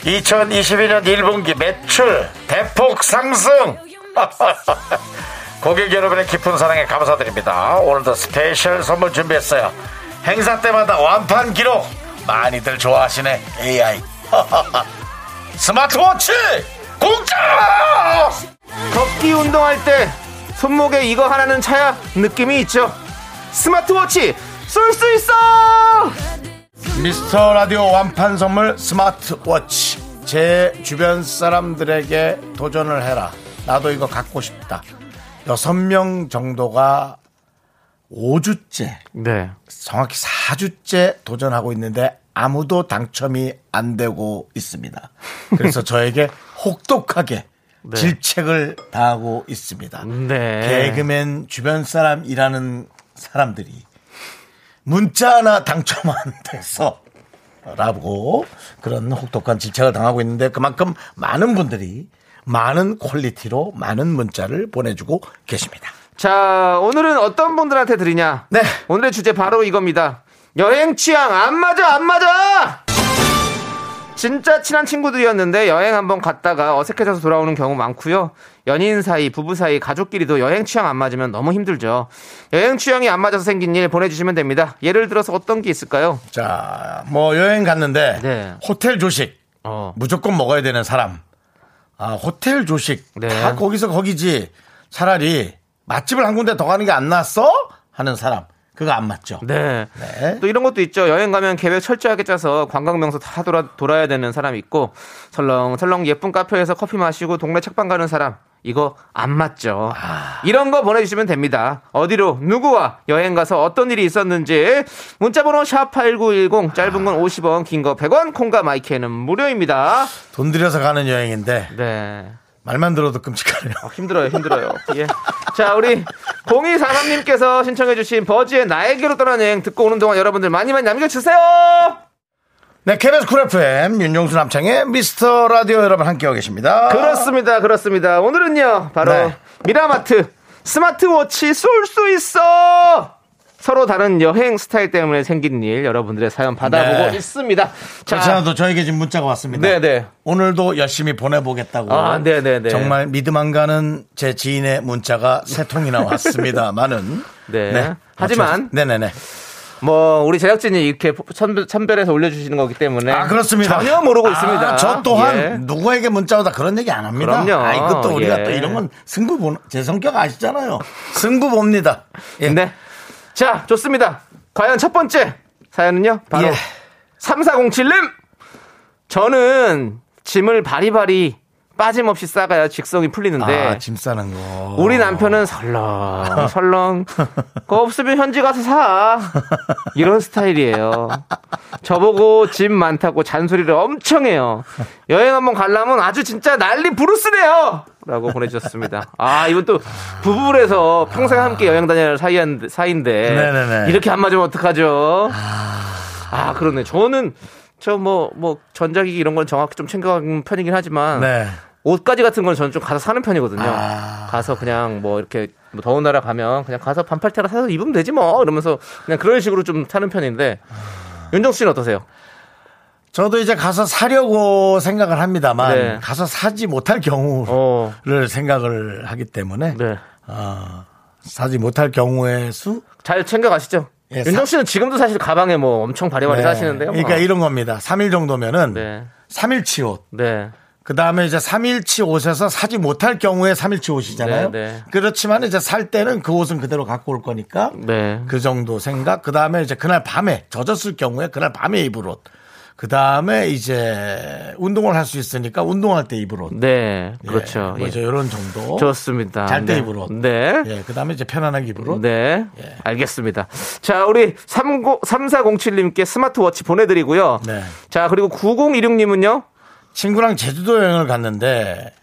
2022년 1분기 매출 대폭 상승! 고객 여러분의 깊은 사랑에 감사드립니다. 오늘도 special 선물 준비했어요. 행사 때마다 완판 기록! 많이들 좋아하시네, AI. 스마트워치! 공짜! 걷기 운동할 때 손목에 이거 하나는 차야 느낌이 있죠. 스마트워치 쏠 수 있어! 미스터 라디오 완판 선물 스마트워치. 제 주변 사람들에게 도전을 해라. 나도 이거 갖고 싶다. 여섯 명 정도가 5주째, 네. 정확히 4주째 도전하고 있는데 아무도 당첨이 안 되고 있습니다. 그래서 저에게 혹독하게 네. 질책을 당하고 있습니다. 네. 개그맨 주변 사람 일하는 사람들이 문자 하나 당첨 안 돼서 라고 그런 혹독한 질책을 당하고 있는데 그만큼 많은 분들이 많은 퀄리티로 많은 문자를 보내주고 계십니다. 자, 오늘은 어떤 분들한테 드리냐? 네. 오늘의 주제 바로 이겁니다. 여행 취향 안 맞아, 안 맞아! 진짜 친한 친구들이었는데 여행 한번 갔다가 어색해져서 돌아오는 경우 많고요. 연인 사이, 부부 사이, 가족끼리도 여행 취향 안 맞으면 너무 힘들죠. 여행 취향이 안 맞아서 생긴 일 보내주시면 됩니다. 예를 들어서 어떤 게 있을까요? 자, 뭐 여행 갔는데 네. 호텔 조식 어, 무조건 먹어야 되는 사람. 아, 호텔 조식 네. 다 거기서 거기지. 차라리 맛집을 한 군데 더 가는 게 안 낫어? 하는 사람. 그거 안 맞죠. 네. 네. 또 이런 것도 있죠. 여행 가면 계획 철저하게 짜서 관광 명소 다 돌아, 돌아야 되는 사람이 있고 설렁설렁 예쁜 카페에서 커피 마시고 동네 책방 가는 사람 이거 안 맞죠. 이런 거 보내주시면 됩니다. 어디로 누구와 여행 가서 어떤 일이 있었는지 문자번호 샵 #8910 짧은 건 50원, 긴 거 100원, 콩과 마이크는 무료입니다. 돈 들여서 가는 여행인데 네. 말만 들어도 끔찍하네요. 어, 힘들어요, 힘들어요. 예. 자, 우리 0243님께서 신청해주신 버지의 나에게로 떠나는 여행 듣고 오는 동안 여러분들 많이 많이 남겨주세요! 네, KBS 쿨 FM 윤정수 남창희의 미스터 라디오 여러분 함께하고 계십니다. 그렇습니다, 그렇습니다. 오늘은요, 바로 네. 미라마트 스마트워치 쏠 수 있어! 서로 다른 여행 스타일 때문에 생긴 일 여러분들의 사연 받아보고 네. 있습니다. 그렇지 않아도 저에게 지금 문자가 왔습니다. 네네. 오늘도 열심히 보내보겠다고. 아, 네네네. 정말 믿음 안 가는 제 지인의 문자가 세 통이나 왔습니다만은. 네. 하지만 네네네. 뭐 우리 제작진이 이렇게 선별, 선별해서 올려주시는 거기 때문에 아, 그렇습니다. 전혀 모르고 아, 있습니다. 저 또한 예. 누구에게 문자 오다 그런 얘기 안 합니다. 그럼요. 아, 이것도 우리가 예. 또 이런 건 승부 보는, 제 성격 아시잖아요. 승부 봅니다. 예. 네. 자, 좋습니다. 과연 첫 번째 사연은요? 바로 예. 3407님! 저는 짐을 바리바리 빠짐없이 싸가야 직성이 풀리는데 아, 짐 싸는 거. 우리 남편은 설렁 설렁. 그거 없으면 현지 가서 사. 이런 스타일이에요. 저보고 짐 많다고 잔소리를 엄청 해요. 여행 한번 가려면 아주 진짜 난리 부르스네요! 라고 보내주셨습니다. 아 이건 또 부부에서 평생 함께 여행 사이인, 사이인데 네네네. 이렇게 안 맞으면 어떡하죠? 아 그러네. 저는 저 뭐 뭐 전자기기 이런 건 정확히 좀 챙겨가는 편이긴 하지만 네. 옷가지 같은 건 저는 좀 가서 사는 편이거든요. 아. 가서 그냥 뭐 이렇게 뭐 더운 나라 가면 그냥 가서 반팔티라 사서 입으면 되지 뭐 이러면서 그냥 그런 식으로 좀 사는 편인데 윤정수 씨는 어떠세요? 저도 이제 가서 사려고 생각을 합니다만 네. 가서 사지 못할 경우를 어, 생각을 하기 때문에 네. 어, 사지 못할 경우의 수 잘 챙겨 가시죠. 예, 윤정 씨는 지금도 사실 가방에 뭐 엄청 바리바리 네. 사시는데요. 뭐. 그러니까 이런 겁니다. 3일 정도면은 네. 3일치 옷. 네. 그 다음에 이제 3일치 옷에서 사지 못할 경우에 3일치 옷이잖아요. 네, 네. 그렇지만 이제 살 때는 그 옷은 그대로 갖고 올 거니까 네. 그 정도 생각. 그 다음에 이제 그날 밤에 젖었을 경우에 그날 밤에 입을 옷. 그 다음에 이제 운동을 할 수 있으니까 운동할 때 입을 옷. 네. 예, 그렇죠. 뭐 예. 이제 이런 정도. 좋습니다. 잘때 네. 입을 옷. 네. 예, 그 다음에 이제 편안하게 입을 옷. 네. 예. 알겠습니다. 자, 우리 30, 3407님께 스마트워치 보내드리고요. 네. 자, 그리고 9016님은요? 친구랑 제주도 여행을 갔는데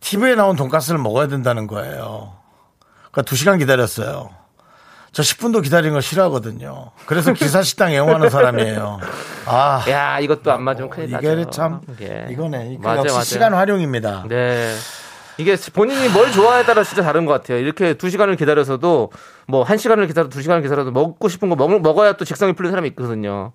TV에 나온 돈가스를 먹어야 된다는 거예요. 그러니까 2시간 기다렸어요. 저 10분도 기다리는 거 싫어하거든요. 그래서 기사식당 애용하는 사람이에요. 아, 야, 이것도 안 맞으면 큰일 나죠. 이게 참 예. 이거네. 그 맞아요, 역시 맞아요. 시간 활용입니다. 네. 이게 본인이 뭘 좋아에 따라 진짜 다른 것 같아요. 이렇게 두 시간을 기다려서도 뭐 한 시간을 기다려 두 시간을 기다려도 먹고 싶은 거 먹, 먹어야 또 직성이 풀리는 사람이 있거든요.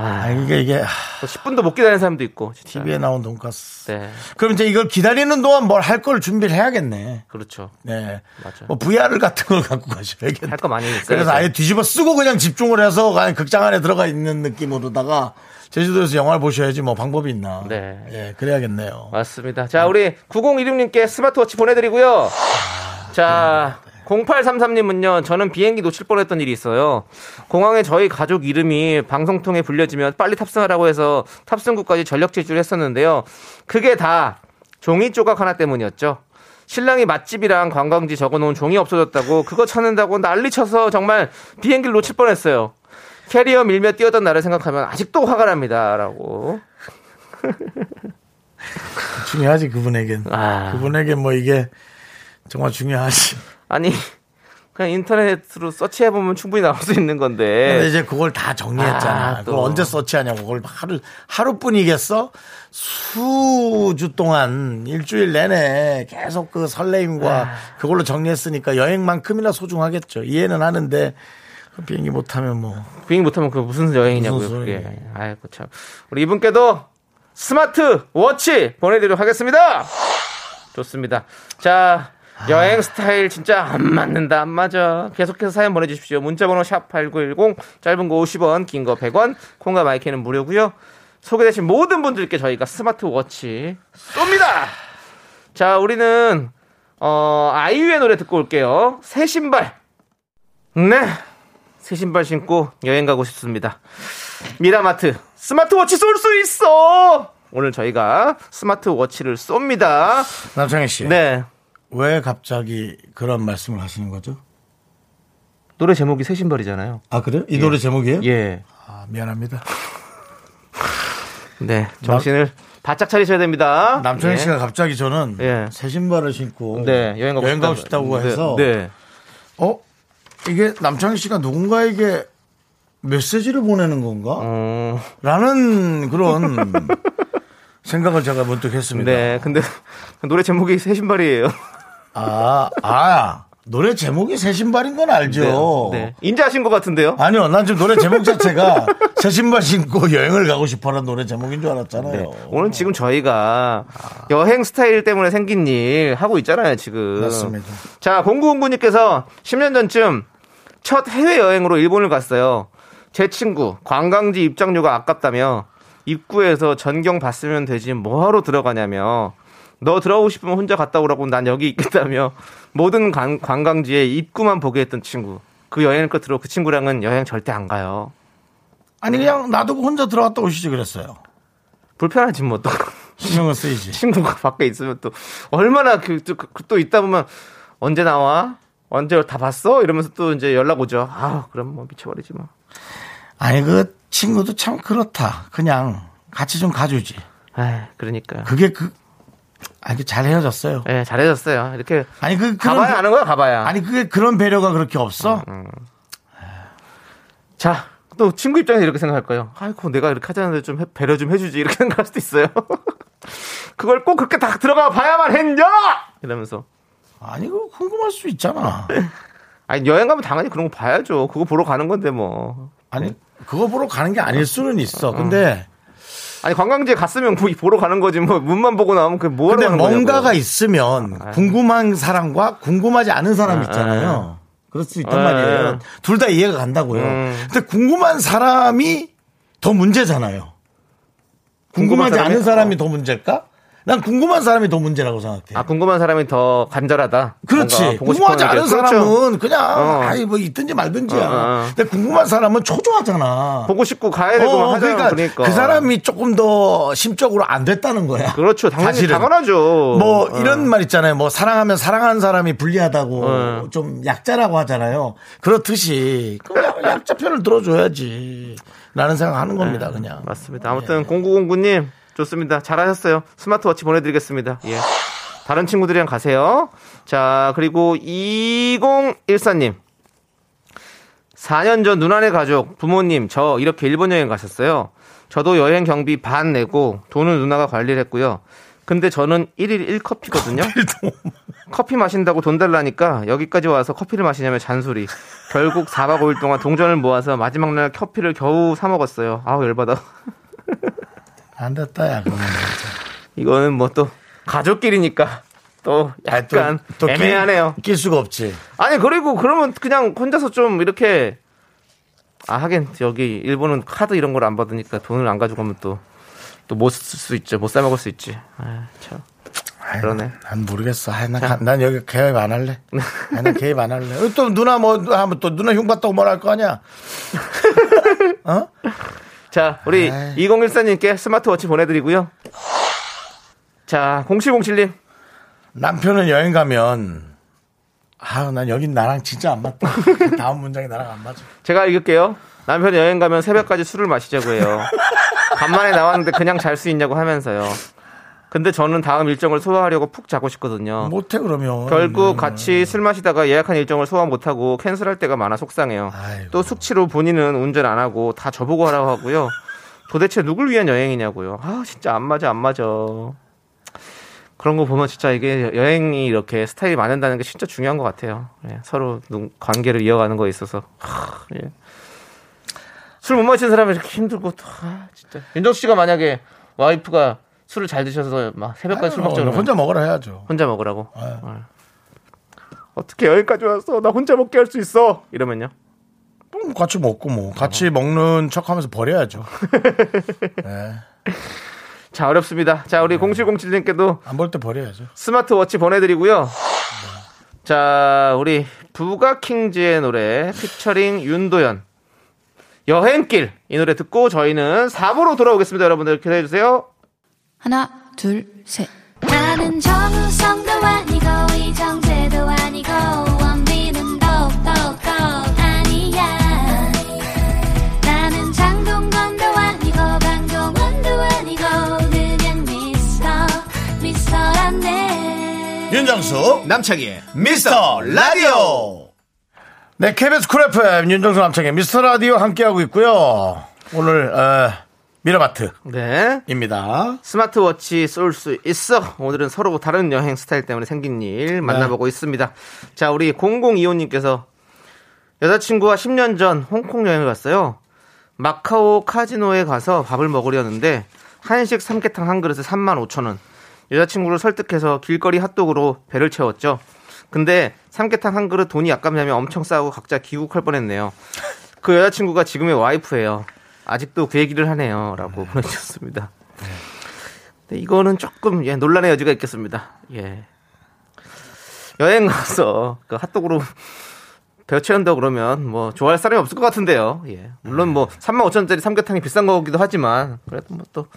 아, 이게 이게 또 10분도 못 기다리는 사람도 있고. 진짜. TV에 나온 돈가스. 네. 그럼 이제 이걸 기다리는 동안 뭘 할 걸 준비를 해야겠네. 그렇죠. 네. 맞아. 뭐 VR 같은 걸 갖고 가셔야겠네. 할 거 많이 있어요. 그래서 아예 뒤집어 쓰고 그냥 집중을 해서 그냥 극장 안에 들어가 있는 느낌으로다가 제주도에서 영화를 보셔야지 뭐 방법이 있나. 네. 예, 그래야겠네요. 맞습니다. 자, 우리 9016님께 스마트워치 보내 드리고요. 자, 0833님은요, 저는 비행기 놓칠 뻔했던 일이 있어요. 공항에 저희 가족 이름이 방송통에 불려지면 빨리 탑승하라고 해서 탑승구까지 전력 질주를 했었는데요. 그게 다 종이 조각 하나 때문이었죠. 신랑이 맛집이랑 관광지 적어놓은 종이 없어졌다고 그거 찾는다고 난리 쳐서 정말 비행기를 놓칠 뻔했어요. 캐리어 밀며 뛰어던 나를 생각하면 아직도 화가 납니다라고. 중요하지 그분에겐. 아. 그분에게 뭐 이게 정말 중요하지. 아니 그냥 인터넷으로 서치해 보면 충분히 나올 수 있는 근데 건데. 이제 그걸 다 정리했잖아. 아, 또. 그걸 언제 서치하냐고. 그걸 하루, 하루뿐이겠어? 수주 동안 일주일 내내 계속 그 설레임과 아. 그걸로 정리했으니까 여행만큼이나 소중하겠죠. 이해는 하는데 그 비행기 못 타면 뭐. 비행 못하면 그 무슨 여행이냐고요. 무슨 그게. 아이고 참. 우리 이분께도 스마트 워치 보내 드리도록 하겠습니다. 좋습니다. 자. 여행 스타일 진짜 안 맞는다 안 맞아 계속해서 사연 보내주십시오 문자번호 샵 8910 짧은 거 50원 긴 거 100원 콩과 마이크는 무료고요 소개되신 모든 분들께 저희가 스마트워치 쏩니다 자 우리는 어 아이유의 노래 듣고 올게요 새 신발 네. 새 신발 신고 여행 가고 싶습니다. 미라마트 스마트워치 쏠 수 있어! 오늘 저희가 스마트워치를 쏩니다. 남창희 씨. 네. 왜 갑자기 그런 말씀을 하시는 거죠? 노래 제목이 새 신발이잖아요. 아, 그래요? 이 노래 제목이에요? 예. 아, 미안합니다. 네. 정신을 바짝 차리셔야 됩니다. 남창희 예. 씨가 갑자기 저는 예. 새 신발을 신고 네. 여행 가고, 가고 싶다- 싶다고 네, 해서 네. 어? 이게 남창희 씨가 누군가에게 메시지를 보내는 건가? 어, 라는 그런 생각을 제가 문득 했습니다. 네. 근데 노래 제목이 새 신발이에요. 아, 아, 노래 제목이 새 신발인 건 알죠. 네. 인지하신 것 같은데요? 아니요, 난 지금 노래 제목 자체가 새 신발 신고 여행을 가고 싶어라는 노래 제목인 줄 알았잖아요. 네. 오늘 지금 저희가 여행 스타일 때문에 생긴 일 하고 있잖아요, 지금. 맞습니다. 자, 공구공구님께서 10년 전쯤 첫 해외 여행으로 일본을 갔어요. 제 친구, 관광지 입장료가 아깝다며 입구에서 전경 봤으면 되지 뭐하러 들어가냐며 너 들어오고 싶으면 혼자 갔다 오라고 난 여기 있겠다며 모든 관, 관광지에 입구만 보게 했던 친구. 그 여행을 끝으로 그 친구랑은 여행 절대 안 가요. 아니, 그냥 놔두고 혼자 들어갔다 오시지 그랬어요. 불편하지 뭐 또. 신경은 쓰이지. 친구가 밖에 있으면 또 얼마나 그, 또, 그- 또 있다 보면 언제 나와? 언제 다 봤어? 이러면서 또 이제 연락 오죠. 아, 그럼 뭐 미쳐버리지 뭐. 아니, 그 친구도 참 그렇다. 그냥 같이 좀 가주지. 아, 그러니까. 그게 그, 아, 이게 잘 헤어졌어요. 예, 잘해줬어요. 이렇게 아니, 그, 그런 가봐야 배- 아는 거야, 가봐야. 아니, 그게 그런 배려가 그렇게 없어? 자, 또 친구 입장에서 이렇게 생각할 거예요. 아이고, 내가 이렇게 하자는데 좀 해- 배려 좀 해주지. 이렇게 생각할 수도 있어요. 그걸 꼭 그렇게 다 들어가 봐야만 했냐? 이러면서. 아니, 그거 궁금할 수 있잖아. 아니, 여행 가면 당연히 그런 거 봐야죠. 그거 보러 가는 건데 뭐. 아니, 그거 보러 가는 게 아닐 수는 있어. 근데, 아니, 관광지에 갔으면 거기 보러 가는 거지. 뭐, 문만 보고 나오면 그게 뭐하러 근데 가는 거냐고. 뭔가가 있으면 궁금한 사람과 궁금하지 않은 사람 아, 있잖아요. 그럴 수 있단 아. 말이에요. 둘 다 이해가 간다고요. 음. 근데 궁금한 사람이 더 문제잖아요. 궁금하지 사람이? 않은 사람이 더 문제일까? 난 궁금한 사람이 더 문제라고 생각해. 아, 궁금한 사람이 더 간절하다. 그렇지. 궁금하지 않은 게. 그렇죠. 사람은 그냥 어. 아이 뭐 있든지 말든지야. 어, 어. 근데 궁금한 사람은 초조하잖아. 보고 싶고 가야 되고 어, 하잖아. 그러니까, 그러니까. 그 사람이 조금 더 심적으로 안 됐다는 거야. 그렇죠. 당연히 사실은. 당연하죠. 뭐 어. 이런 말 있잖아요. 뭐 사랑하면 사랑하는 사람이 불리하다고 어. 좀 약자라고 하잖아요. 그렇듯이 그 약- 약자 편을 들어줘야지. 라는 생각하는 겁니다. 그냥. 네, 맞습니다. 아무튼 0909님 좋습니다. 잘하셨어요. 스마트워치 보내드리겠습니다. 예. 다른 친구들이랑 가세요. 자 그리고 2014님 4년 전 누나네 가족 부모님 저 이렇게 일본 여행 가셨어요. 저도 여행 경비 반 내고 돈은 누나가 관리를 했고요. 근데 저는 1일 1커피거든요. 커피 마신다고 돈 달라니까 여기까지 와서 커피를 마시냐며 잔소리. 결국 4박 5일 동안 동전을 모아서 마지막 날 커피를 겨우 사 먹었어요. 아우 열받아. 안 됐다, 야, 그러면. 이거는 뭐 또 가족끼리니까 또 아, 또- 약간 또 낄- 애매하네요. 낄 수가 없지. 아니 그리고 그러면 그냥 혼자서 좀 이렇게 아 하긴 여기 일본은 카드 이런 걸 안 받으니까 돈을 안 가져가면 또 또 못 쓸 수 있죠. 못 사 먹을 수 있지. 아, 참. 아이, 그러네. 난 모르겠어. 아이, 난, 가- 난 여기 개입 안 할래. 아이, 난 개입 안 할래. 또 누나 뭐 하면 또 누나 흉 봤다고 뭘할거 아니야? 어? 자, 우리 아이. 2014님께 스마트워치 보내드리고요. 자, 0707님. 남편은 여행 가면 아, 난 여긴 나랑 진짜 안 맞다. 다음 문장이 나랑 안 맞아. 제가 읽을게요. 남편이 여행 가면 새벽까지 술을 마시자고 해요. 간만에 나왔는데 그냥 잘 수 있냐고 하면서요. 근데 저는 다음 일정을 소화하려고 푹 자고 싶거든요. 못해 그러면. 결국 같이 술 마시다가 예약한 일정을 소화 못하고 캔슬할 때가 많아 속상해요. 아이고. 또 숙취로 본인은 운전 안 하고 다 저보고 하라고 하고요. 도대체 누굴 위한 여행이냐고요. 아 진짜 안 맞아 안 맞아. 그런 거 보면 진짜 이게 여행이 이렇게 스타일이 맞는다는 게 진짜 중요한 것 같아요. 예, 서로 눈- 관계를 이어가는 거에 있어서. 술못 마시는 사람이 이렇게 힘들고 또, 아, 진짜. 윤정수 씨가 만약에 와이프가 술을 잘 드셔서 막 새벽까지 술 먹자고 어, 혼자 먹으라 해야죠. 혼자 먹으라고. 네. 어. 어떻게 여기까지 왔어? 나 혼자 먹게 할 수 있어. 이러면요. 뭐 같이 먹고 뭐 같이 먹는 척하면서 버려야죠. 네. 자 어렵습니다. 자 우리 0707님께도 안 볼 때 버려야죠. 스마트워치 보내드리고요. 자 우리 부가킹즈의 노래 피처링 윤도현 여행길 이 노래 듣고 저희는 4부로 돌아오겠습니다. 여러분들 기대해 주세요. 하나, 둘, 셋. 나는 정우성도 아니고 이정재도 아니고 원빈은 더욱더 아니야 나는 장동건도 아니고 강동원도 아니고 그냥 미스터 미스터란데 윤정수 남창희의 미스터 라디오. 네, KBS 쿨 FM 윤정수 남창희의 미스터 라디오 함께하고 있고요. 오늘 어, 미라마트입니다. 네. 스마트워치 쏠 수 있어. 오늘은 서로 다른 여행 스타일 때문에 생긴 일 만나보고 있습니다. 자, 우리 0025님께서 여자친구와 10년 전 홍콩 여행을 갔어요. 마카오 카지노에 가서 밥을 먹으려는데 한식 삼계탕 한 그릇에 3만 5천 원. 여자친구를 설득해서 길거리 핫도그로 배를 채웠죠. 근데 삼계탕 한 그릇 돈이 아깝냐며 엄청 싸우고 각자 귀국할 뻔했네요. 그 여자친구가 지금의 와이프예요. 아직도 그 얘기를 하네요. 라고 보내주셨습니다. 근데 이거는 조금 예, 논란의 여지가 있겠습니다. 예. 여행 가서 그 핫도그로 배 채운다 그러면 뭐 좋아할 사람이 없을 것 같은데요. 예. 물론 뭐 3만 5천 원짜리 삼계탕이 비싼 거기도 하지만 그래도 뭐또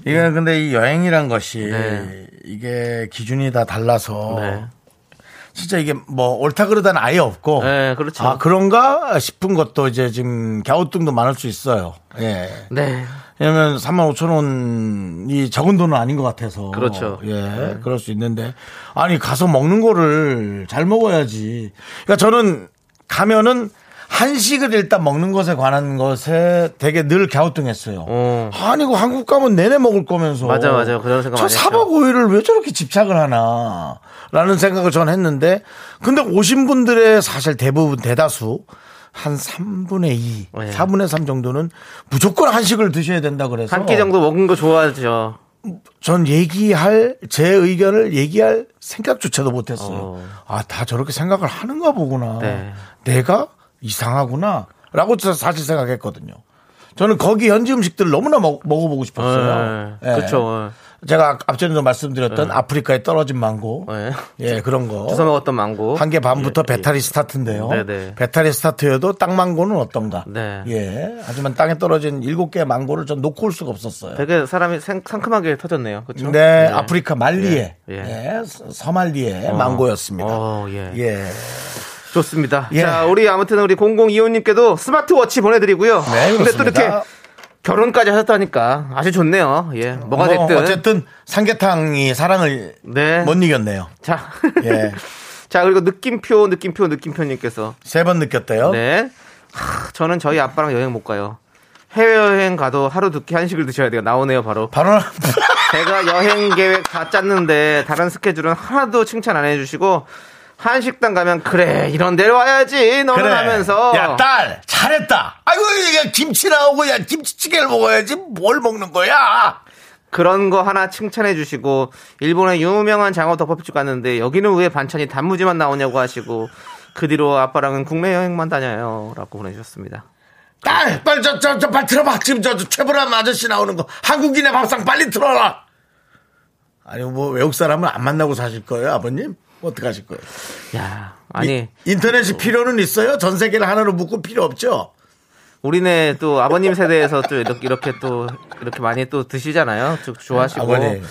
이게 근데 이 여행이란 것이 네. 이게 기준이 다 달라서 네. 진짜 이게 뭐 옳다 그르다는 아예 없고 네, 그렇죠. 아 그런가 싶은 것도 이제 지금 갸우뚱도 많을 수 있어요. 예. 네. 왜냐면 3만 5천 원이 적은 돈은 아닌 것 같아서. 그렇죠. 예. 네. 그럴 수 있는데. 아니, 가서 먹는 거를 잘 먹어야지. 그러니까 저는 가면은 한식을 일단 먹는 것에 관한 것에 되게 늘 갸우뚱했어요. 어. 아니, 그 한국 가면 내내 먹을 거면서. 맞아, 맞아. 그런 생각 저 많이 했죠. 4박 5일을 왜 저렇게 집착을 하나. 라는 생각을 전 했는데. 근데 오신 분들의 사실 대부분 대다수 한 3분의 2, 네. 4분의 3 정도는 무조건 한식을 드셔야 된다 그래서 한 끼 정도 먹은 거 좋아하죠. 전 얘기할 제 의견을 얘기할 생각조차도 못했어요. 어. 아다 저렇게 생각을 하는가 보구나. 네. 내가 이상하구나 라고 저 사실 생각했거든요. 저는 거기 현지 음식들 너무나 먹, 어보고 싶었어요. 네. 그렇죠. 제가 앞전에도 말씀드렸던 아프리카에 떨어진 망고, 네. 예 그런 거. 주워 먹었던 망고. 한 개 반부터 예, 예. 배탈이 스타트인데요. 네네. 배탈이 스타트여도 땅망고는 어떤가? 네. 예. 하지만 땅에 떨어진 일곱 개의 망고를 전 놓고 올 수가 없었어요. 되게 사람이 생- 상큼하게 터졌네요. 그렇죠? 네, 아프리카 말리에, 예, 예. 예, 서- 서말리에 어. 망고였습니다. 어, 예. 예. 좋습니다. 예. 자, 우리 아무튼 우리 0025님께도 스마트워치 보내드리고요. 네, 근데 또 그렇습니다. 이렇게 결혼까지 하셨다니까 아주 좋네요. 예. 뭐가 뭐 됐든. 어쨌든 삼계탕이 사랑을 네. 못 이겼네요. 자. 예. 자, 그리고 느낌표, 느낌표, 느낌표님께서. 세 번 느꼈대요. 네. 하, 저는 저희 아빠랑 여행 못 가요. 해외여행 가도 하루 두끼 한식을 드셔야 돼요. 나오네요, 바로. 바로 제가 여행 계획 다 짰는데 다른 스케줄은 하나도 칭찬 안 해주시고 한식당 가면 그래 이런 데를 와야지 너는 그래. 하면서 야, 딸, 잘했다. 아이고, 이게 김치 나오고, 야, 김치찌개를 먹어야지. 뭘 먹는 거야? 그런 거 하나 칭찬해 주시고 일본의 유명한 장어 덮밥집 갔는데 여기는 왜 반찬이 단무지만 나오냐고 하시고 그 뒤로 아빠랑은 국내 여행만 다녀요 라고 보내주셨습니다 딸, 빨리 저, 저, 저, 빨리 틀어봐. 지금 저, 저 최보람 아저씨 나오는 거. 한국인의 밥상 빨리 틀어라. 아니, 뭐, 외국 사람은 안 만나고 사실 거예요, 아버님? 어떻게 하실 거예요? 야 아니 이- 인터넷이 필요는 있어요? 전 세계를 하나로 묶고 필요 없죠? 우리네 또 아버님 세대에서 또 이렇게, 이렇게 또 이렇게 많이 또 드시잖아요. 좀 좋아하시고. 아버님.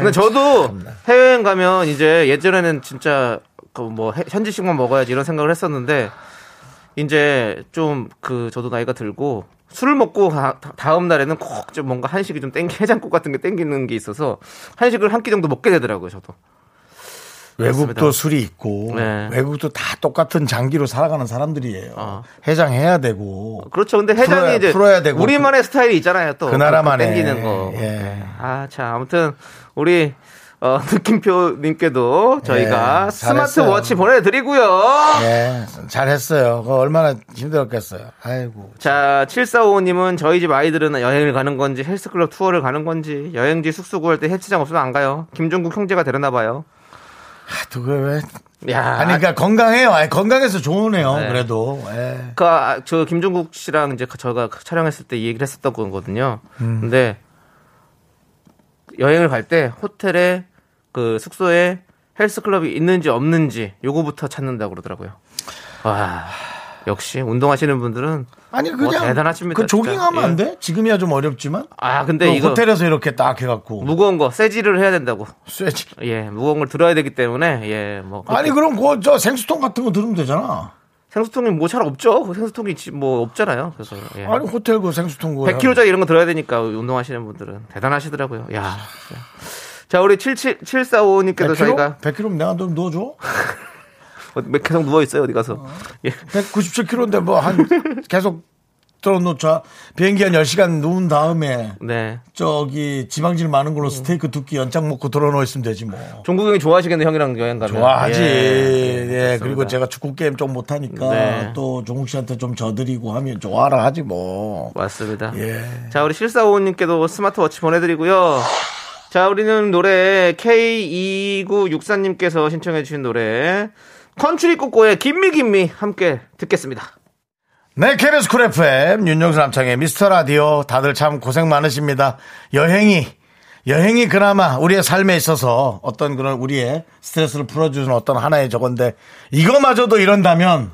근데 저도 해외여행 가면 이제 예전에는 진짜 그 뭐 현지식만 먹어야지 이런 생각을 했었는데 이제 좀 그 저도 나이가 들고 술을 먹고 다음 날에는 꼭 좀 뭔가 한식이 좀 땡기 해장국 같은 게 땡기는 게 있어서 한식을 한 끼 정도 먹게 되더라고요. 저도. 외국도 그렇습니다. 술이 있고 네. 외국도 다 똑같은 장기로 살아가는 사람들이에요. 어. 해장해야 되고 그렇죠. 근데 해장이 풀어야- 이제 풀어야 되고 우리만의 스타일이 있잖아요. 또 그 나라만의, 땡기는 거. 예. 아, 자 아무튼 우리 어, 느낌표님께도 저희가 예, 스마트워치. 보내드리고요. 예, 잘했어요. 그거 얼마나 힘들었겠어요. 아이고. 자, 7455님은 저희 집 아이들은 여행을 가는 건지 헬스클럽 투어를 가는 건지 여행지 숙소 구할 때 헬스장 없으면 안 가요. 김종국 형제가 데려나 봐요. 또 그왜 야, 아니 그러니까 건강해요. 아니, 건강해서 좋으네요. 네. 그래도. 예. 그, 아, 저 김종국 씨랑 이제 저가 촬영했을 때 이 얘기를 했었던 거거든요. 근데 여행을 갈 때 호텔에 그 숙소에 헬스클럽이 있는지 없는지 요거부터 찾는다고 그러더라고요. 와, 역시 운동하시는 분들은 아니 뭐 그냥 대단하십니다, 그. 조깅하면 예. 안 돼? 지금이야 좀 어렵지만. 아, 근데 그 이거 호텔에서 이렇게 딱 해갖고 무거운 거 세지를 해야 된다고. 쇠지. 예, 무거운 걸 들어야 되기 때문에 예, 뭐 그렇게- 아니 그럼 그 저 생수통 같은 거 들으면 되잖아. 생수통이 뭐 잘 없죠. 그 생수통이 지- 뭐 없잖아요. 그래서 예. 아니 호텔 그 생수통 거. 100kg짜리 이런 거 들어야 되니까 운동하시는 분들은 대단하시더라고요. 야. 자, 우리 77 7455님께도 100kg? 저희가 100kg 내가 좀 넣어줘. 어, 몇 계속 누워 있어요, 어디 가서. 예. 197kg인데 뭐 한 계속 들어놓자. 비행기 한 10시간 누운 다음에 네. 저기 지방질 많은 걸로 스테이크 두 끼 연장 먹고 들어놓 있으면 되지 뭐. 종국 형이 좋아하시겠네, 형이랑 여행 가면. 좋아하지. 예, 예. 그리고 제가 축구 게임 좀 못하니까 네. 또 종국 씨한테 좀 져드리고 하면 좋아라 하지 뭐. 맞습니다. 예. 자, 우리 7455님께도 스마트워치 보내드리고요. 자, 우리는 노래 K2964님께서 신청해 주신 노래 컨츄리 꼬꼬의 Gimme Gimme 함께 듣겠습니다. 네, KBS 쿨 FM, 윤정수 남창희의 미스터 라디오. 다들 참 고생 많으십니다. 여행이, 여행이 그나마 우리의 삶에 있어서 어떤 그런 우리의 스트레스를 풀어주는 어떤 하나의 저건데, 이거마저도 이런다면,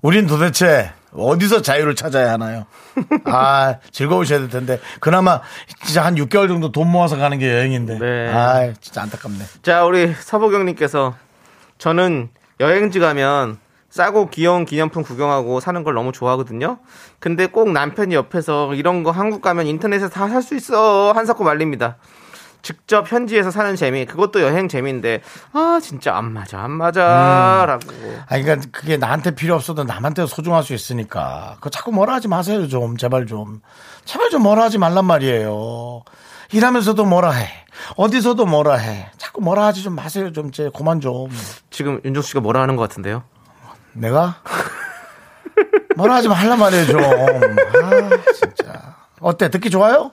우린 도대체 어디서 자유를 찾아야 하나요? 아, 즐거우셔야 될 텐데. 그나마 진짜 한 6개월 정도 돈 모아서 가는 게 여행인데. 네. 아, 진짜 안타깝네. 자, 우리 서보경님께서 저는 여행지 가면 싸고 귀여운 기념품 구경하고 사는 걸 너무 좋아하거든요. 근데 꼭 남편이 옆에서 이런 거 한국 가면 인터넷에서 다 살 수 있어 한사코 말립니다. 직접 현지에서 사는 재미 그것도 여행 재미인데 아 진짜 안 맞아 안 맞아라고 아, 그러니까 그게 나한테 필요 없어도 남한테 소중할 수 있으니까. 그 자꾸 뭐라 하지 마세요, 좀. 제발 좀. 제발 좀 뭐라 하지 말란 말이에요. 일하면서도 뭐라 해. 어디서도 뭐라 해. 자꾸 뭐라 하지 좀 마세요, 좀. 제 그만 좀. 지금 윤종 씨가 뭐라 하는 것 같은데요. 내가? 뭐라 하지 말란 말이에요, 좀. 아, 진짜. 어때? 듣기 좋아요?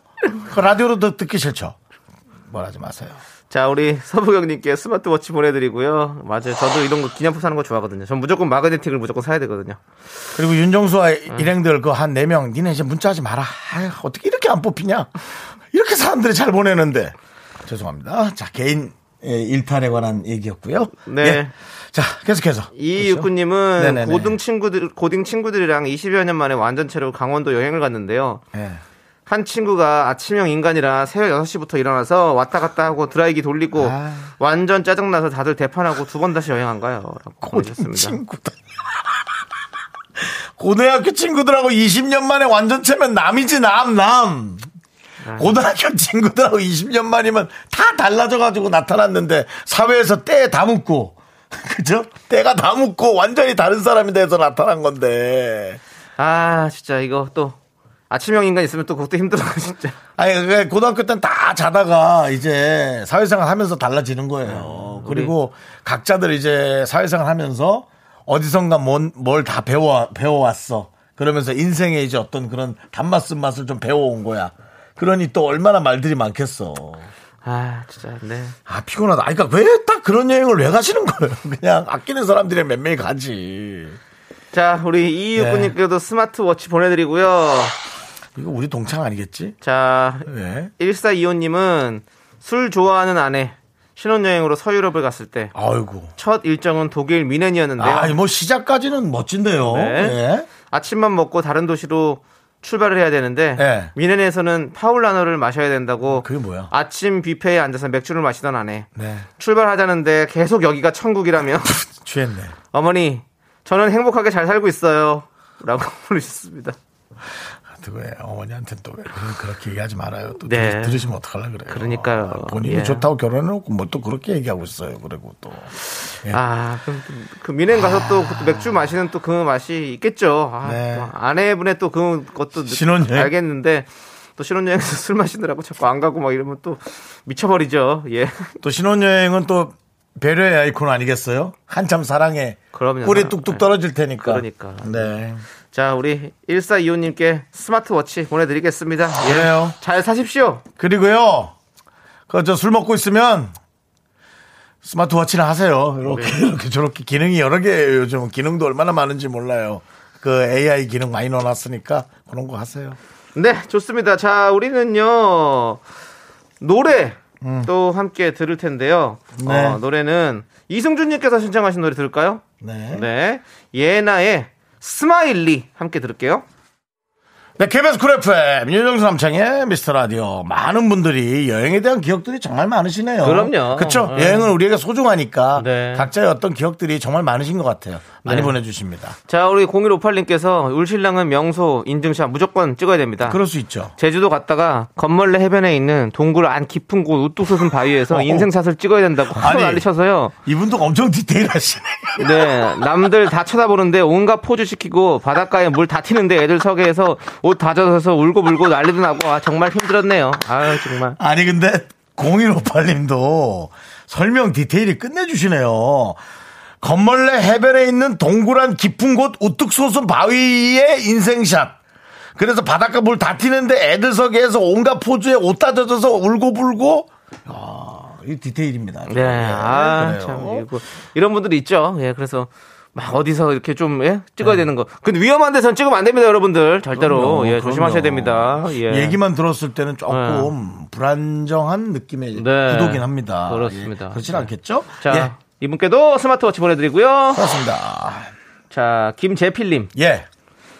그 라디오로 듣, 듣기 싫죠? 뭐라 하지 마세요. 자, 우리 서부경님께 스마트워치 보내드리고요. 맞아요. 저도 이런 거 기념품 사는 거 좋아하거든요. 전 무조건 마그네틱을 무조건 사야 되거든요. 그리고 윤정수와 일행들 그 한 네명 니네 이제 문자하지 마라. 아유, 어떻게 이렇게 안 뽑히냐? 이렇게 사람들이 잘 보내는데. 죄송합니다. 자, 개인 예, 일탈에 관한 얘기였고요. 네. 예. 자, 계속해서. 이 육구님은 네네네. 고등 친구들 고딩 친구들이랑 20여 년 만에 완전체로 강원도 여행을 갔는데요. 예. 한 친구가 아침형 인간이라 새벽 6시부터 일어나서 왔다 갔다 하고 드라이기 돌리고 아. 완전 짜증나서 다들 대판하고 두 번 다시 여행한 가요. 고등. 친구들. 고등학교 친구들하고 20년 만에 완전체면 남이지, 남, 남. 아. 고등학교 친구들하고 20년 만이면 다 달라져가지고 나타났는데 사회에서 때다 묻고 그죠? 때가 다 묻고 완전히 다른 사람이 돼서 나타난 건데 아 진짜 이거 또 아침형 인간 있으면 또 그것도 힘들어 진짜. 아니 그 고등학교 때는 다 자다가 이제 사회생활 하면서 달라지는 거예요. 우리- 그리고 각자들 이제 사회생활 하면서 어디선가 뭘 다 배워 배워왔어. 그러면서 인생에 이제 어떤 그런 단맛 쓴 맛을 좀 배워온 거야. 그러니 또 얼마나 말들이 많겠어. 아 진짜 네. 아 피곤하다. 아니, 그러니까 왜 딱 그런 여행을 왜 가시는 거예요? 그냥 아끼는 사람들이 몇 명이 가지. 자 우리 이육구님께도 스마트워치 보내드리고요. 이거 우리 동창 아니겠지? 자 왜? 1425님은 술 좋아하는 아내 신혼여행으로 서유럽을 갔을 때첫 아이고. 일정은 독일 미넨이었는데요. 아, 뭐 시작까지는 멋진데요. 네. 예. 아침만 먹고 다른 도시로 출발을 해야 되는데 네. 미넨에서는 파울라너를 마셔야 된다고 그게 뭐야? 아침 뷔페에 앉아서 맥주를 마시던 아내 네. 출발하자는데 계속 여기가 천국이라며 취했네. 어머니 저는 행복하게 잘 살고 있어요 라고 부르셨습니다 왜 어머니한테 또 왜 그렇게 얘기하지 말아요. 또 네. 들, 으시면 어떡하려 그래요. 그러니까요. 본인이 예. 좋다고 결혼해놓고 뭐 또 그렇게 얘기하고 있어요. 그리고 또 예. 아, 그, 그 미넨 가서 또, 그 맥주 마시는 또 그 맛이 있겠죠. 아, 네. 또 아내분의 또 그, 것도 느- 신혼여행? 알겠는데, 또 신혼여행에서 술 마시느라고 자꾸 안 가고 막 이러면 또 미쳐버리죠. 예. 또 신혼여행은 또 배려의 아이콘 아니겠어요? 한참 사랑해. 그럼요. 꿀이 뚝뚝 떨어질 테니까. 그러니까. 네. 자, 우리 1425님께 스마트워치 보내드리겠습니다. 예. 그래요. 잘 사십시오. 그리고요, 그 저 술 먹고 있으면 스마트워치나 하세요. 이렇게 네. 이렇게 저렇게 기능이 여러 개예요. 요즘 기능도 얼마나 많은지 몰라요. 그 AI 기능 많이 넣어놨으니까 그런 거 하세요. 네, 좋습니다. 자, 우리는요, 노래 또 함께 들을 텐데요. 음. 네. 어, 노래는 이승준님께서 신청하신 노래 들을까요? 네. 네. 예나의 Smiley 함께 들을게요. 네, KBS 쿨 FM, 윤정수 남창희의 미스터 라디오. 많은 분들이 여행에 대한 기억들이 정말 많으시네요. 그럼요. 그쵸? 네. 여행은 우리에게 소중하니까 네. 각자의 어떤 기억들이 정말 많으신 것 같아요. 많이 네. 보내주십니다. 자, 우리 0158님께서 울신랑은 명소 인증샷 무조건 찍어야 됩니다. 그럴 수 있죠. 제주도 갔다가 검멀레 해변에 있는 동굴 안 깊은 곳 우뚝 솟은 바위에서 어. 인생샷을 찍어야 된다고 아니. 난리 쳐서요. 이분도 엄청 디테일하시네. 네, 남들 다 쳐다보는데 온갖 포즈 시키고 바닷가에 물 다 튀는데 애들 서게 해서 옷 다 젖어서 울고 불고 난리도 나고 아 정말 힘들었네요. 아유 정말. 아니, 근데 0158님도 설명 디테일이 끝내주시네요. 건멀레 해변에 있는 동굴한 깊은 곳 우뚝 솟은 바위의 인생샷. 그래서 바닷가 물 다 튀는데 애들 서게해서 온갖 포즈에 옷 다 젖어서 울고 불고. 아, 이 디테일입니다. 네, 아 그래요. 참 이런 분들이 있죠. 예, 그래서 막 어디서 이렇게 좀 예? 네. 찍어야 되는 거. 근데 위험한 데선 찍으면 안 됩니다, 여러분들. 절대로 그럼요, 예, 그럼요. 조심하셔야 됩니다. 예. 얘기만 들었을 때는 조금 불안정한 느낌의 네. 구도긴 합니다. 그렇습니다. 예, 그렇진 네. 않겠죠? 자, 예, 이분께도 스마트워치 보내드리고요. 그렇습니다. 자, 김재필님. 예,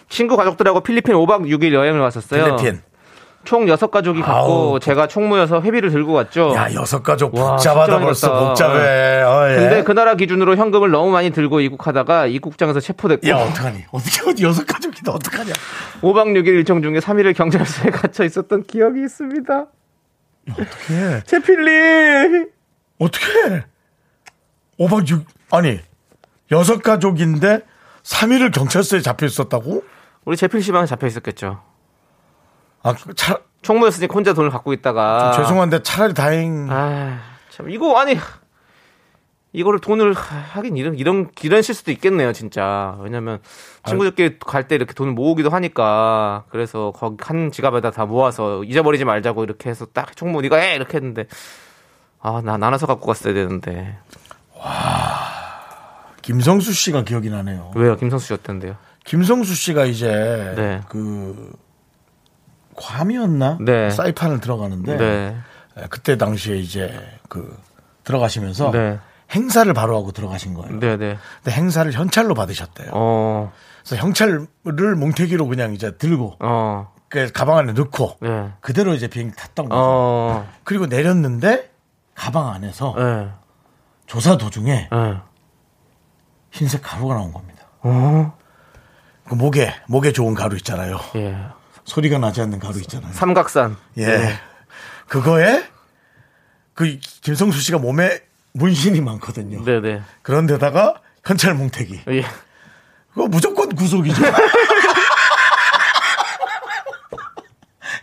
친구 가족들하고 필리핀 5박 6일 여행을 왔었어요. 필리핀. 총 6가족이 갔고 아우, 제가 총무여서 회비를 들고 갔죠. 야, 여섯 가족 와, 복잡하다 벌써. 복잡해. 어, 예. 근데 그 나라 기준으로 현금을 너무 많이 들고 입국하다가 입국장에서 체포됐고 야, 어떡하니? 어떻게, 어디 여섯 가족이다, 어떡하냐? 5박 6일 일정 중에 3일을 경찰서에 갇혀 있었던 기억이 있습니다. 어떻게 제필리 어떻게 5박 6, 아니, 여섯 가족인데 3일을 경찰서에 잡혀 있었다고? 우리 제필 씨만 잡혀 있었겠죠. 아, 그 차, 총무였으니까 혼자 돈을 갖고 있다가 죄송한데 차라리 다행. 아, 참 이거 아니 이거를 돈을 하- 하긴 이런 이런 이런 실수도 있겠네요, 진짜. 왜냐면 친구들끼리 갈 때 이렇게 돈을 모으기도 하니까 그래서 거기 한 지갑에다 다 모아서 잊어버리지 말자고 이렇게 해서 딱 총무 네가 해 이렇게 했는데 아, 나 나눠서 갖고 갔어야 되는데. 김성수 씨가 기억이 나네요. 왜요? 김성수 씨였던데요. 김성수 씨가 이제 네. 그 괌이었나? 네. 사이판을 들어가는데 네. 에, 그때 당시에 이제 그 들어가시면서 네. 행사를 바로 하고 들어가신 거예요. 네, 네. 근데 행사를 현찰로 받으셨대요. 어. 그래서 형찰을 뭉태기로 그냥 이제 들고 어. 그 가방 안에 넣고 네. 그대로 이제 비행기 탔던 거죠. 어. 그리고 내렸는데 가방 안에서 네. 조사 도중에 네. 흰색 가루가 나온 겁니다. 어. 그 목에 목에 좋은 가루 있잖아요. 예. 소리가 나지 않는 가루 있잖아요. 삼각산. 예. 네. 그거에 그 김성수 씨가 몸에 문신이 많거든요. 네, 네. 그런데다가 현찰 뭉태기. 예. 그거 무조건 구속이죠.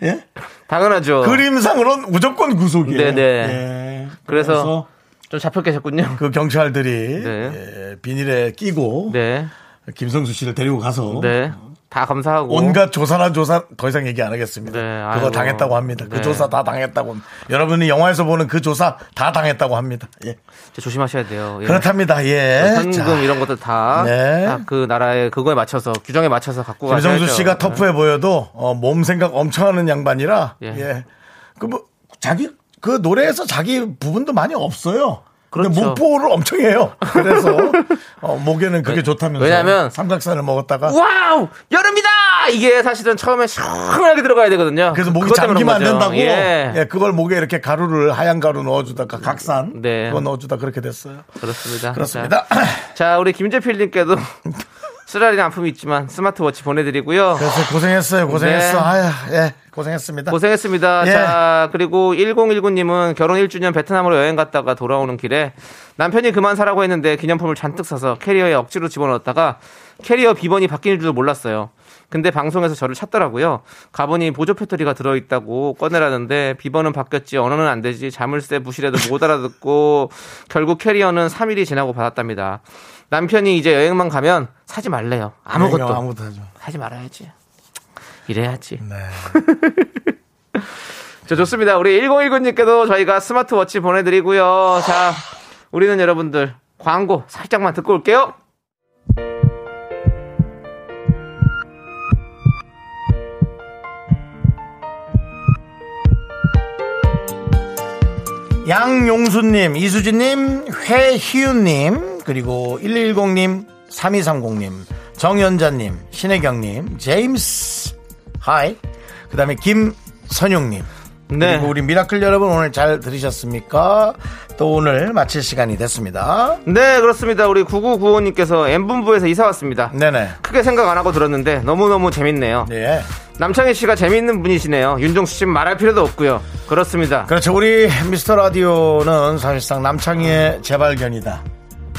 예? 당연하죠. 그림상으로는 무조건 구속이에요. 네네. 예. 그래서 좀 잡혀 계셨군요. 그 경찰들이 네. 예, 비닐에 끼고 네. 김성수 씨를 데리고 가서 네. 다 감사하고. 온갖 조사나 조사 더 이상 얘기 안 하겠습니다. 네, 그거. 당했다고 합니다. 그 네. 조사 다 당했다고. 여러분이 영화에서 보는 그 조사 다 당했다고 합니다. 예. 조심하셔야 돼요. 예. 그렇답니다. 예. 현금 자, 이런 것들 다, 네. 다그 나라의 그거에 맞춰서 규정에 맞춰서 갖고 가셔야죠. 김성수 씨가 터프해 보여도 어, 몸 생각 엄청 하는 양반이라 예. 예. 그뭐 자기 그 노래에서 자기 부분도 많이 없어요. 근데 그렇죠. 목 보호를 엄청 해요. 그래서 어, 목에는 그게 좋다면서 왜냐면- 용각산을 먹었다가 와우 여름이다 이게 사실은 처음에 시원하게 들어가야 되거든요. 그래서 목이 잠기면 안. 된다고 예. 예, 그걸 목에 이렇게 가루를 하얀 가루 넣어주다가 용각산 네. 그거 넣어주다 그렇게 됐어요. 그렇습니다. 그렇습니다. 자, 자, 우리 김재필님께도 쓰라린 아픔이 있지만 스마트워치 보내드리고요. 그래서 고생했어요. 고생했어. 네. 아유, 예, 고생했습니다. 고생했습니다. 예. 자, 그리고 1019님은 결혼 1주년 베트남으로 여행 갔다가 돌아오는 길에 남편이 그만 사라고 했는데 기념품을 잔뜩 사서 캐리어에 억지로 집어넣었다가 캐리어 비번이 바뀌는 줄도 몰랐어요. 근데 방송에서 저를 찾더라고요. 가보니 보조 배터리가 들어있다고 꺼내라는데 비번은 바뀌었지 언어는 안 되지 자물쇠 부수래도 못 알아듣고 결국 캐리어는 3일이 지나고 받았답니다. 남편이 이제 여행만 가면 사지 말래요. 아무것도 그냥 아무것도 하죠. 하지 말아야지. 이래야지. 네. 자, 좋습니다. 우리 1019님께도 저희가 스마트워치 보내드리고요. 자, 우리는 여러분들 광고 살짝만 듣고 올게요. 양용수님, 이수진님, 회희윤님, 그리고 110님, 3230님, 정연자님, 신혜경님, 제임스, 하이, 그 다음에 김선용님. 네. 그리고 우리 미라클 여러분 오늘 잘 들으셨습니까? 또 오늘 마칠 시간이 됐습니다. 네, 그렇습니다. 우리 9995님께서 M본부에서 이사 왔습니다. 네네. 크게 생각 안 하고 들었는데 너무너무 재밌네요. 네. 남창희 씨가 재밌는 분이시네요. 윤종수 씨 말할 필요도 없고요. 그렇습니다. 그렇죠. 우리 미스터 라디오는 사실상 남창희의 재발견이다.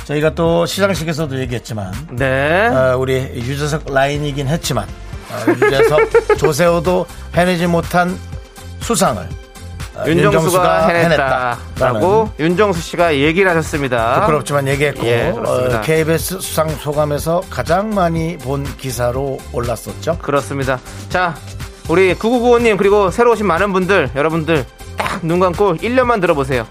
저희가 또 시상식에서도 얘기했지만, 네. 어, 우리 유재석 라인이긴 했지만, 어, 유재석, 조세호도 해내지 못한 수상을 어, 윤정수가 해냈다라는 해냈다 라고 윤정수 씨가 얘기를 하셨습니다. 부끄럽지만 얘기했고 예, 그렇습니다. 어, KBS 수상 소감에서 가장 많이 본 기사로 올랐었죠. 그렇습니다. 자, 우리 9995님 그리고 새로 오신 많은 분들 여러분들 딱 눈 감고 1년만 들어보세요.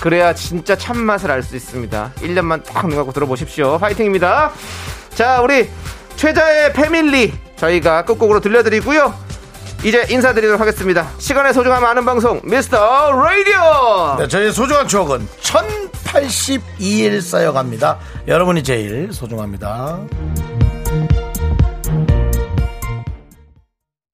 그래야 진짜 참맛을 알 수 있습니다. 1년만 딱 눈 감고 들어보십시오. 파이팅입니다. 자, 우리 최자의 패밀리 저희가 끝곡으로 들려드리고요. 이제 인사드리도록 하겠습니다. 시간의 소중함 아는 방송 미스터 라디오. 네, 저희의 소중한 추억은 1082일 쌓여갑니다. 여러분이 제일 소중합니다.